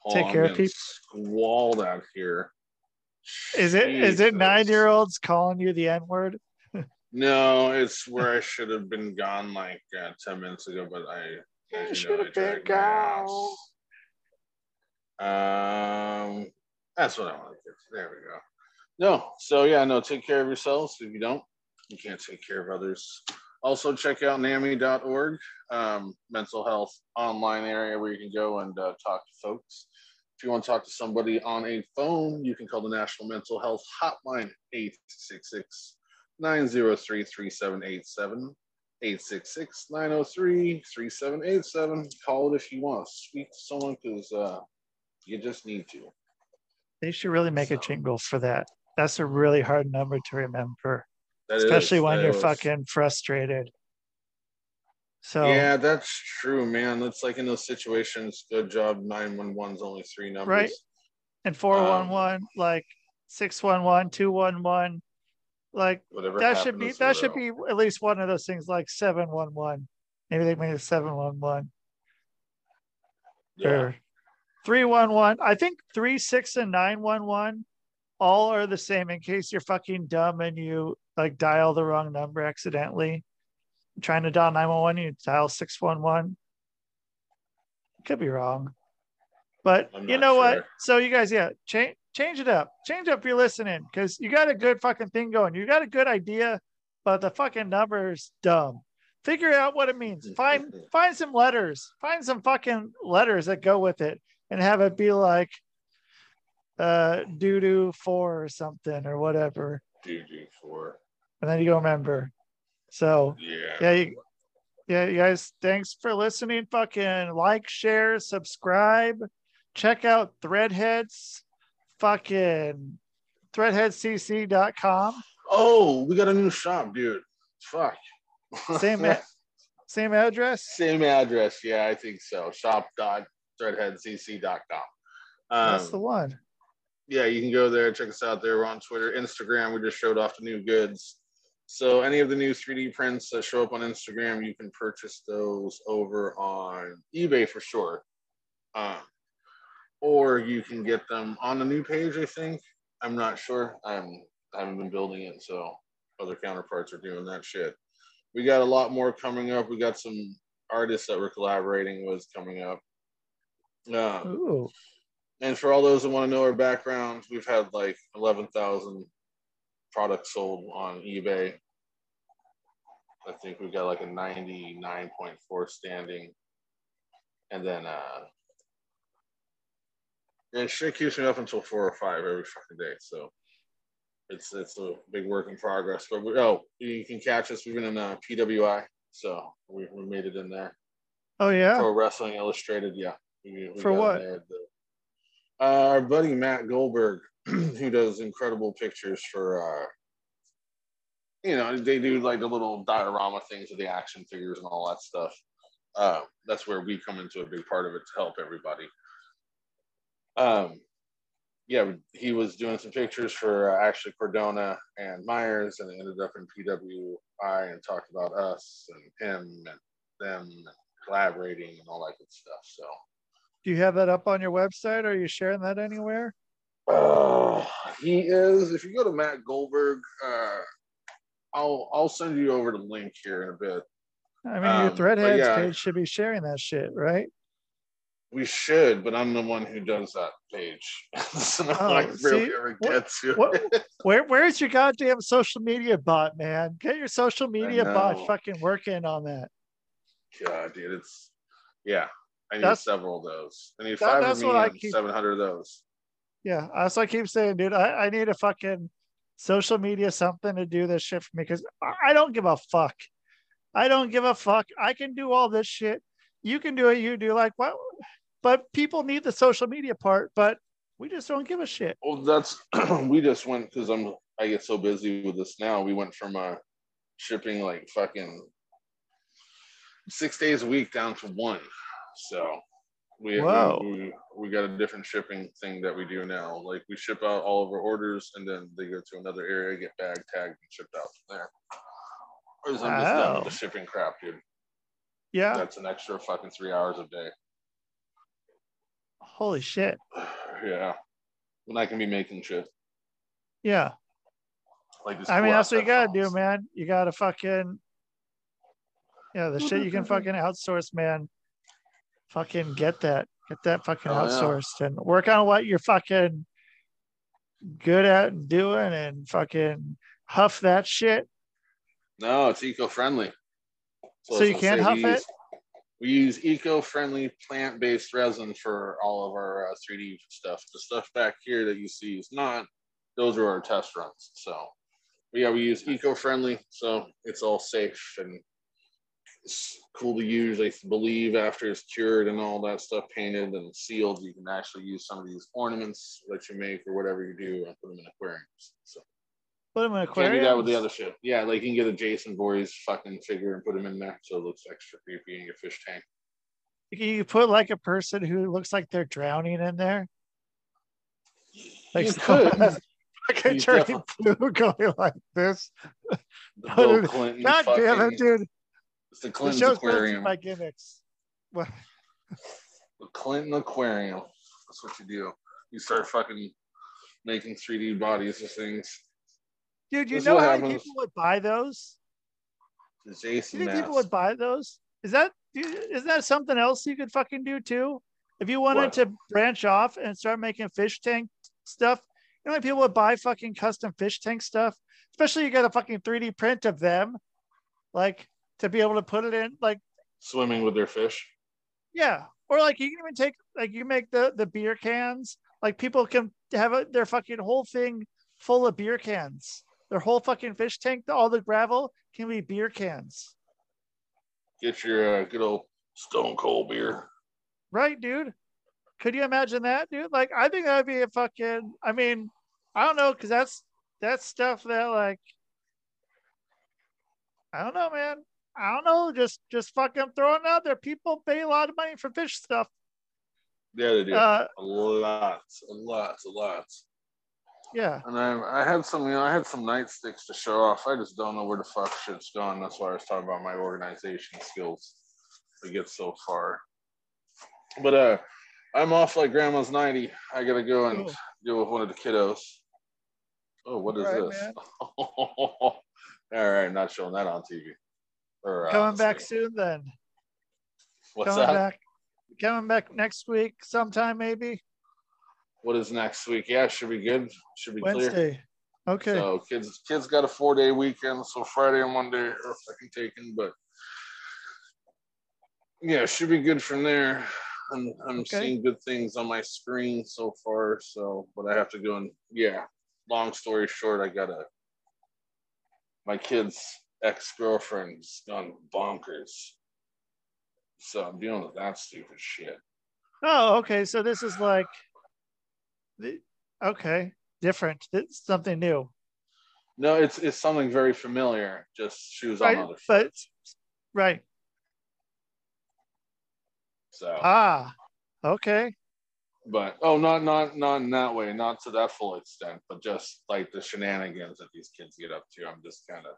Hold Take on, care I'm of people. Squalled out here. Is it is it Jesus. nine year olds calling you the N word? *laughs* No, it's where I should have been gone like uh, ten minutes ago, but I. As should I have been ass. Um, that's what I want to get. There we go. No, so yeah, no. Take care of yourselves. If you don't, you can't take care of others. Also, check out NAMI.org, um, mental health online area where you can go and uh, talk to folks. If you want to talk to somebody on a phone, you can call the National Mental Health Hotline 866 903 3787. 866 903 3787. Call it if you want to speak to someone because uh, you just need to. They should really make a jingle for that. That's a really hard number to remember, That especially is- when you're is- fucking frustrated. So Yeah, that's true, man. It's like in those situations, good job. 911's only three numbers. Right. and 411, like 611, 211, like Whatever that should be that should be at least one of those things like 711. Maybe they made it 711 Yeah. or 311. I think 3, 6, and 911 all are the same in case you're fucking dumb and you like dial the wrong number accidentally. Trying to dial 911, you dial 611. Could be wrong. But you know what? So you guys, yeah, change change it up. Change up if you're listening because you got a good fucking thing going. You got a good idea, but the fucking number's dumb. Figure out what it means. Find find some letters. Find some fucking letters that go with it and have it be like uh doo doo four or something or whatever. GG4. And then you go remember. So Yeah. yeah, you, yeah, you guys, thanks for listening. Fucking like, share, subscribe, check out Threadheads, fucking threadheadcc.com. Oh, we got a new shop, dude. Fuck. Same a- *laughs* same address. Same address. Yeah, I think so. Shop.threadheadcc.com. Um, That's the one. yeah, you can go there, check us out there. We're on Twitter, Instagram. We just showed off the new goods. So any of the new 3D prints that show up on Instagram, you can purchase those over on eBay for sure. Um, or you can get them on the new page, I think. I'm not sure. I'm I haven't been building it, so other counterparts are doing that shit. We got a lot more coming up. We got some artists that we're collaborating with coming up. Um, Ooh, and for all those that want to know our background, we've had like 11,000 products sold on eBay. I think we've got like a 99.4 standing. And then uh, Yeah, shit keeps me up until four or five every fucking day. So it's it's a big work in progress. But we, oh, you can catch us. We've been in uh, PWI, so we, we made it in there. Oh yeah. Pro Wrestling Illustrated, yeah. We, we For what? The, uh, our buddy Matt Goldberg, *clears throat* who does incredible pictures for, uh, you know, they do like the little diorama things with the action figures and all that stuff. Uh, that's where we come into a big part of it to help everybody. Um, yeah, he was doing some pictures for uh, Ashley Cardona and Myers, and it ended up in PWI and talked about us and him and them and collaborating and all that good stuff. So, do you have that up on your website? Or are you sharing that anywhere? Uh, he is. If you go to Matt Goldberg, uh, I'll I'll send you over the link here in a bit. I mean, your Um, Threadheads yeah. page should be sharing that shit, right? We should, but I'm the one who does that page, *laughs* so no Oh, one really ever gets What, *laughs* where where's your goddamn social media bot, man? Get your social media bot fucking working on that. God, dude, it's yeah. I need That's- several of those. I need five of me and 700 of those. Yeah, that's what I keep saying, dude. I, I need a fucking social media something to do this shit for me because I I don't give a fuck. I don't give a fuck. I can do all this shit. You can do it. You do like what? But people need the social media part, but we just don't give a shit. Well, that's *clears throat* we just went because I'm I get so busy with this now. We went from uh shipping like fucking six days a week down to one. So we we, we got a different shipping thing that we do now. Like we ship out all of our orders and then they go to another area, get bag tagged and shipped out from there. Whereas I'm just done with Wow. the shipping crap, dude. Yeah. That's an extra fucking three hours a day. Holy shit. *sighs* yeah. When I can be making shit. Yeah. Like this I mean, that's what you gotta do, man. You gotta fucking, yeah, the shit you can *laughs* fucking outsource, man. Fucking get that, get that fucking Oh, yeah. outsourced and work on what you're fucking good at and doing and fucking huff that shit. No, it's eco-friendly. So I was you can't huff it? We use eco-friendly plant-based resin for all of our uh, 3D stuff. The stuff back here that you see is not. Those are our test runs. So, yeah, we use eco-friendly, so it's all safe and it's cool to use. I believe after it's cured and all that stuff painted and sealed, you can actually use some of these ornaments that you make or whatever you do and put them in aquariums. So. Put them in Can't do that with the other shit. Yeah, like you can get a Jason Voorhees fucking figure and put him in there, so it looks extra creepy in your fish tank. You put like a person who looks like they're drowning in there. Like you could. fucking turning blue, going like this. The Bill Clinton. God damn it, dude! It's the The Clinton show's Aquarium. by gimmicks. What? The Clinton Aquarium. That's what you do. You start fucking making 3D bodies of things. Dude, you This know how many happens. people would buy those? The Do you Jason think people would buy those? Is that do you- is that something else you could fucking do too? If you wanted What? to branch off and start making fish tank stuff, you know, how many people would buy fucking custom fish tank stuff, especially you got a fucking 3D print of them, like to be able to put it in, like Swimming with their fish. yeah, or like you can even take like you make the the beer cans, like people can have a, their fucking whole thing full of beer cans. Their whole fucking fish tank, all the gravel can be beer cans. Get your uh, good old Stone Cold beer. Right, dude? Could you imagine that, dude? Like, I think that'd be a fucking. I mean, I don't know, cause that's that's stuff that like. I don't know, man. I don't know. Just just fucking throwing out there. People pay a lot of money for fish stuff. Yeah, they do. Uh, a lot, a lot, a lot. Yeah. And I, I had some, you know, I had some nightsticks to show off. I just don't know where the fuck shit's gone. That's why I was talking about my organization skills to get so far. But uh, I'm off like grandma's 90. I gotta go and Cool. deal with one of the kiddos. Oh, what is right, this? *laughs* All right, not showing that on TV. Or, uh, Coming back soon, then. What's coming that? back. Coming back next week, sometime maybe What is next week? Yeah, should be good. Should be clear. Wednesday. Okay. So kids, kids got a four day weekend. So Friday and Monday are fucking taken, but yeah, should be good from there. I'm, I'm Okay. seeing good things on my screen so far. So, but I have to go and yeah. Long story short, I got a my kid's ex girlfriend's gone bonkers. So I'm dealing with that stupid shit. Oh, okay. So this is like, okay, different. It's something new, No, it's it's something very familiar. Just shoes was on right? other But fronts. right. So, Ah, okay. but oh, not not not in that way, not to that full extent, but just like the shenanigans that these kids get up to. I'm just kind of,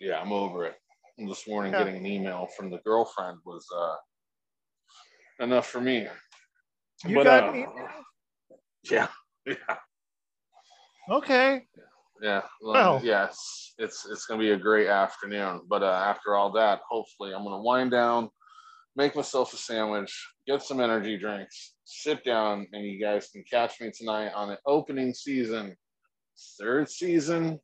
yeah, I'm over it. And this morning, Yeah. getting an email from the girlfriend was uh enough for me. You But, got uh, email? Yeah, *laughs* yeah, Okay. yeah. Well. yes, it's it's gonna be a great afternoon. But uh, after all that, hopefully, I'm gonna wind down, make myself a sandwich, get some energy drinks, sit down, and you guys can catch me tonight on the opening season, third season,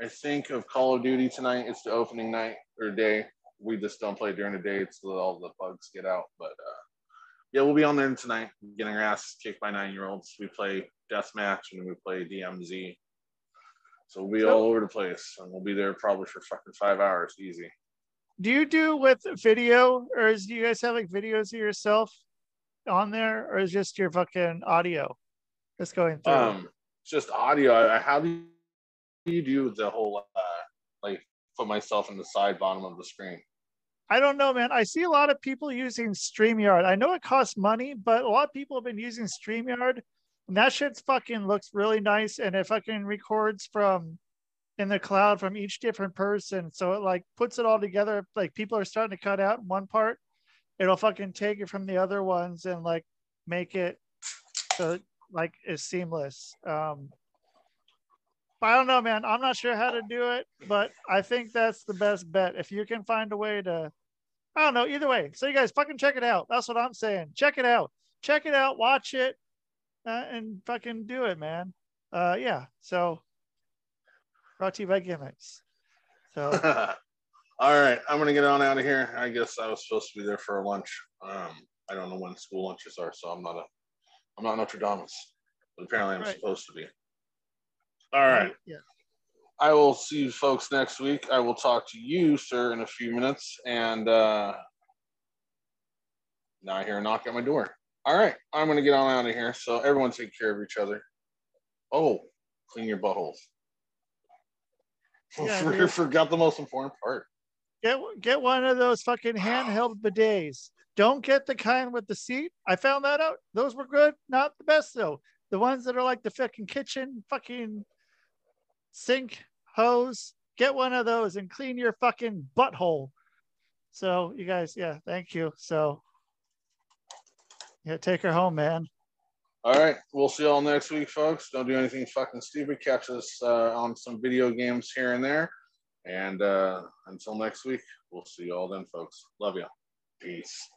I think, of Call of Duty tonight. It's the opening night or day. We just don't play during the day until all the bugs get out. But uh, yeah, we'll be on there tonight, getting our ass kicked by nine year olds. We play deathmatch and we play DMZ. So we'll be So- all over the place, and we'll be there probably for fucking five hours, easy. Do you do with video, or is do you guys have like videos of yourself on there, or is just your fucking audio that's going through? Um, it's just audio. How do you do the whole uh, like put myself in the side bottom of the screen? I don't know, man. I see a lot of people using StreamYard. I know it costs money, but a lot of people have been using StreamYard. And that shit's fucking looks really nice. And it fucking records from in the cloud from each different person. So it like puts it all together. Like people are starting to cut out one part. It'll fucking take it from the other ones and like make it so like is seamless. Um I don't know, man. I'm not sure how to do it, but I think that's the best bet. If you can find a way to, I don't know, either way. So you guys fucking check it out. That's what I'm saying. Check it out. Check it out. Watch it, uh, and fucking do it, man. Uh, yeah. So brought to you by gimmicks. So *laughs* all right, I'm gonna get on out of here. I guess I was supposed to be there for a lunch. Um, I don't know when school lunches are, so I'm not a, I'm not Nostradamus, but apparently I'm Right. supposed to be. All right. Yeah. I will see you folks next week. I will talk to you, sir, in a few minutes. And uh, now I hear a knock at my door. All right, I'm going to get on out of here. So everyone take care of each other. Oh, clean your buttholes. Yeah, For- *laughs* dude. forgot the most important part. Get get one of those fucking handheld bidets. Don't get the kind with the seat. I found that out. Those were good. Not the best though. The ones that are like the fucking kitchen fucking sink hose. Get one of those and clean your fucking butthole. So you guys, yeah, thank you. So yeah, take her home, man. All right, we'll see y'all next week, folks. Don't do anything fucking stupid. Catch us uh, on some video games here and there. And uh, until next week, we'll see y'all then, folks. Love you. Peace.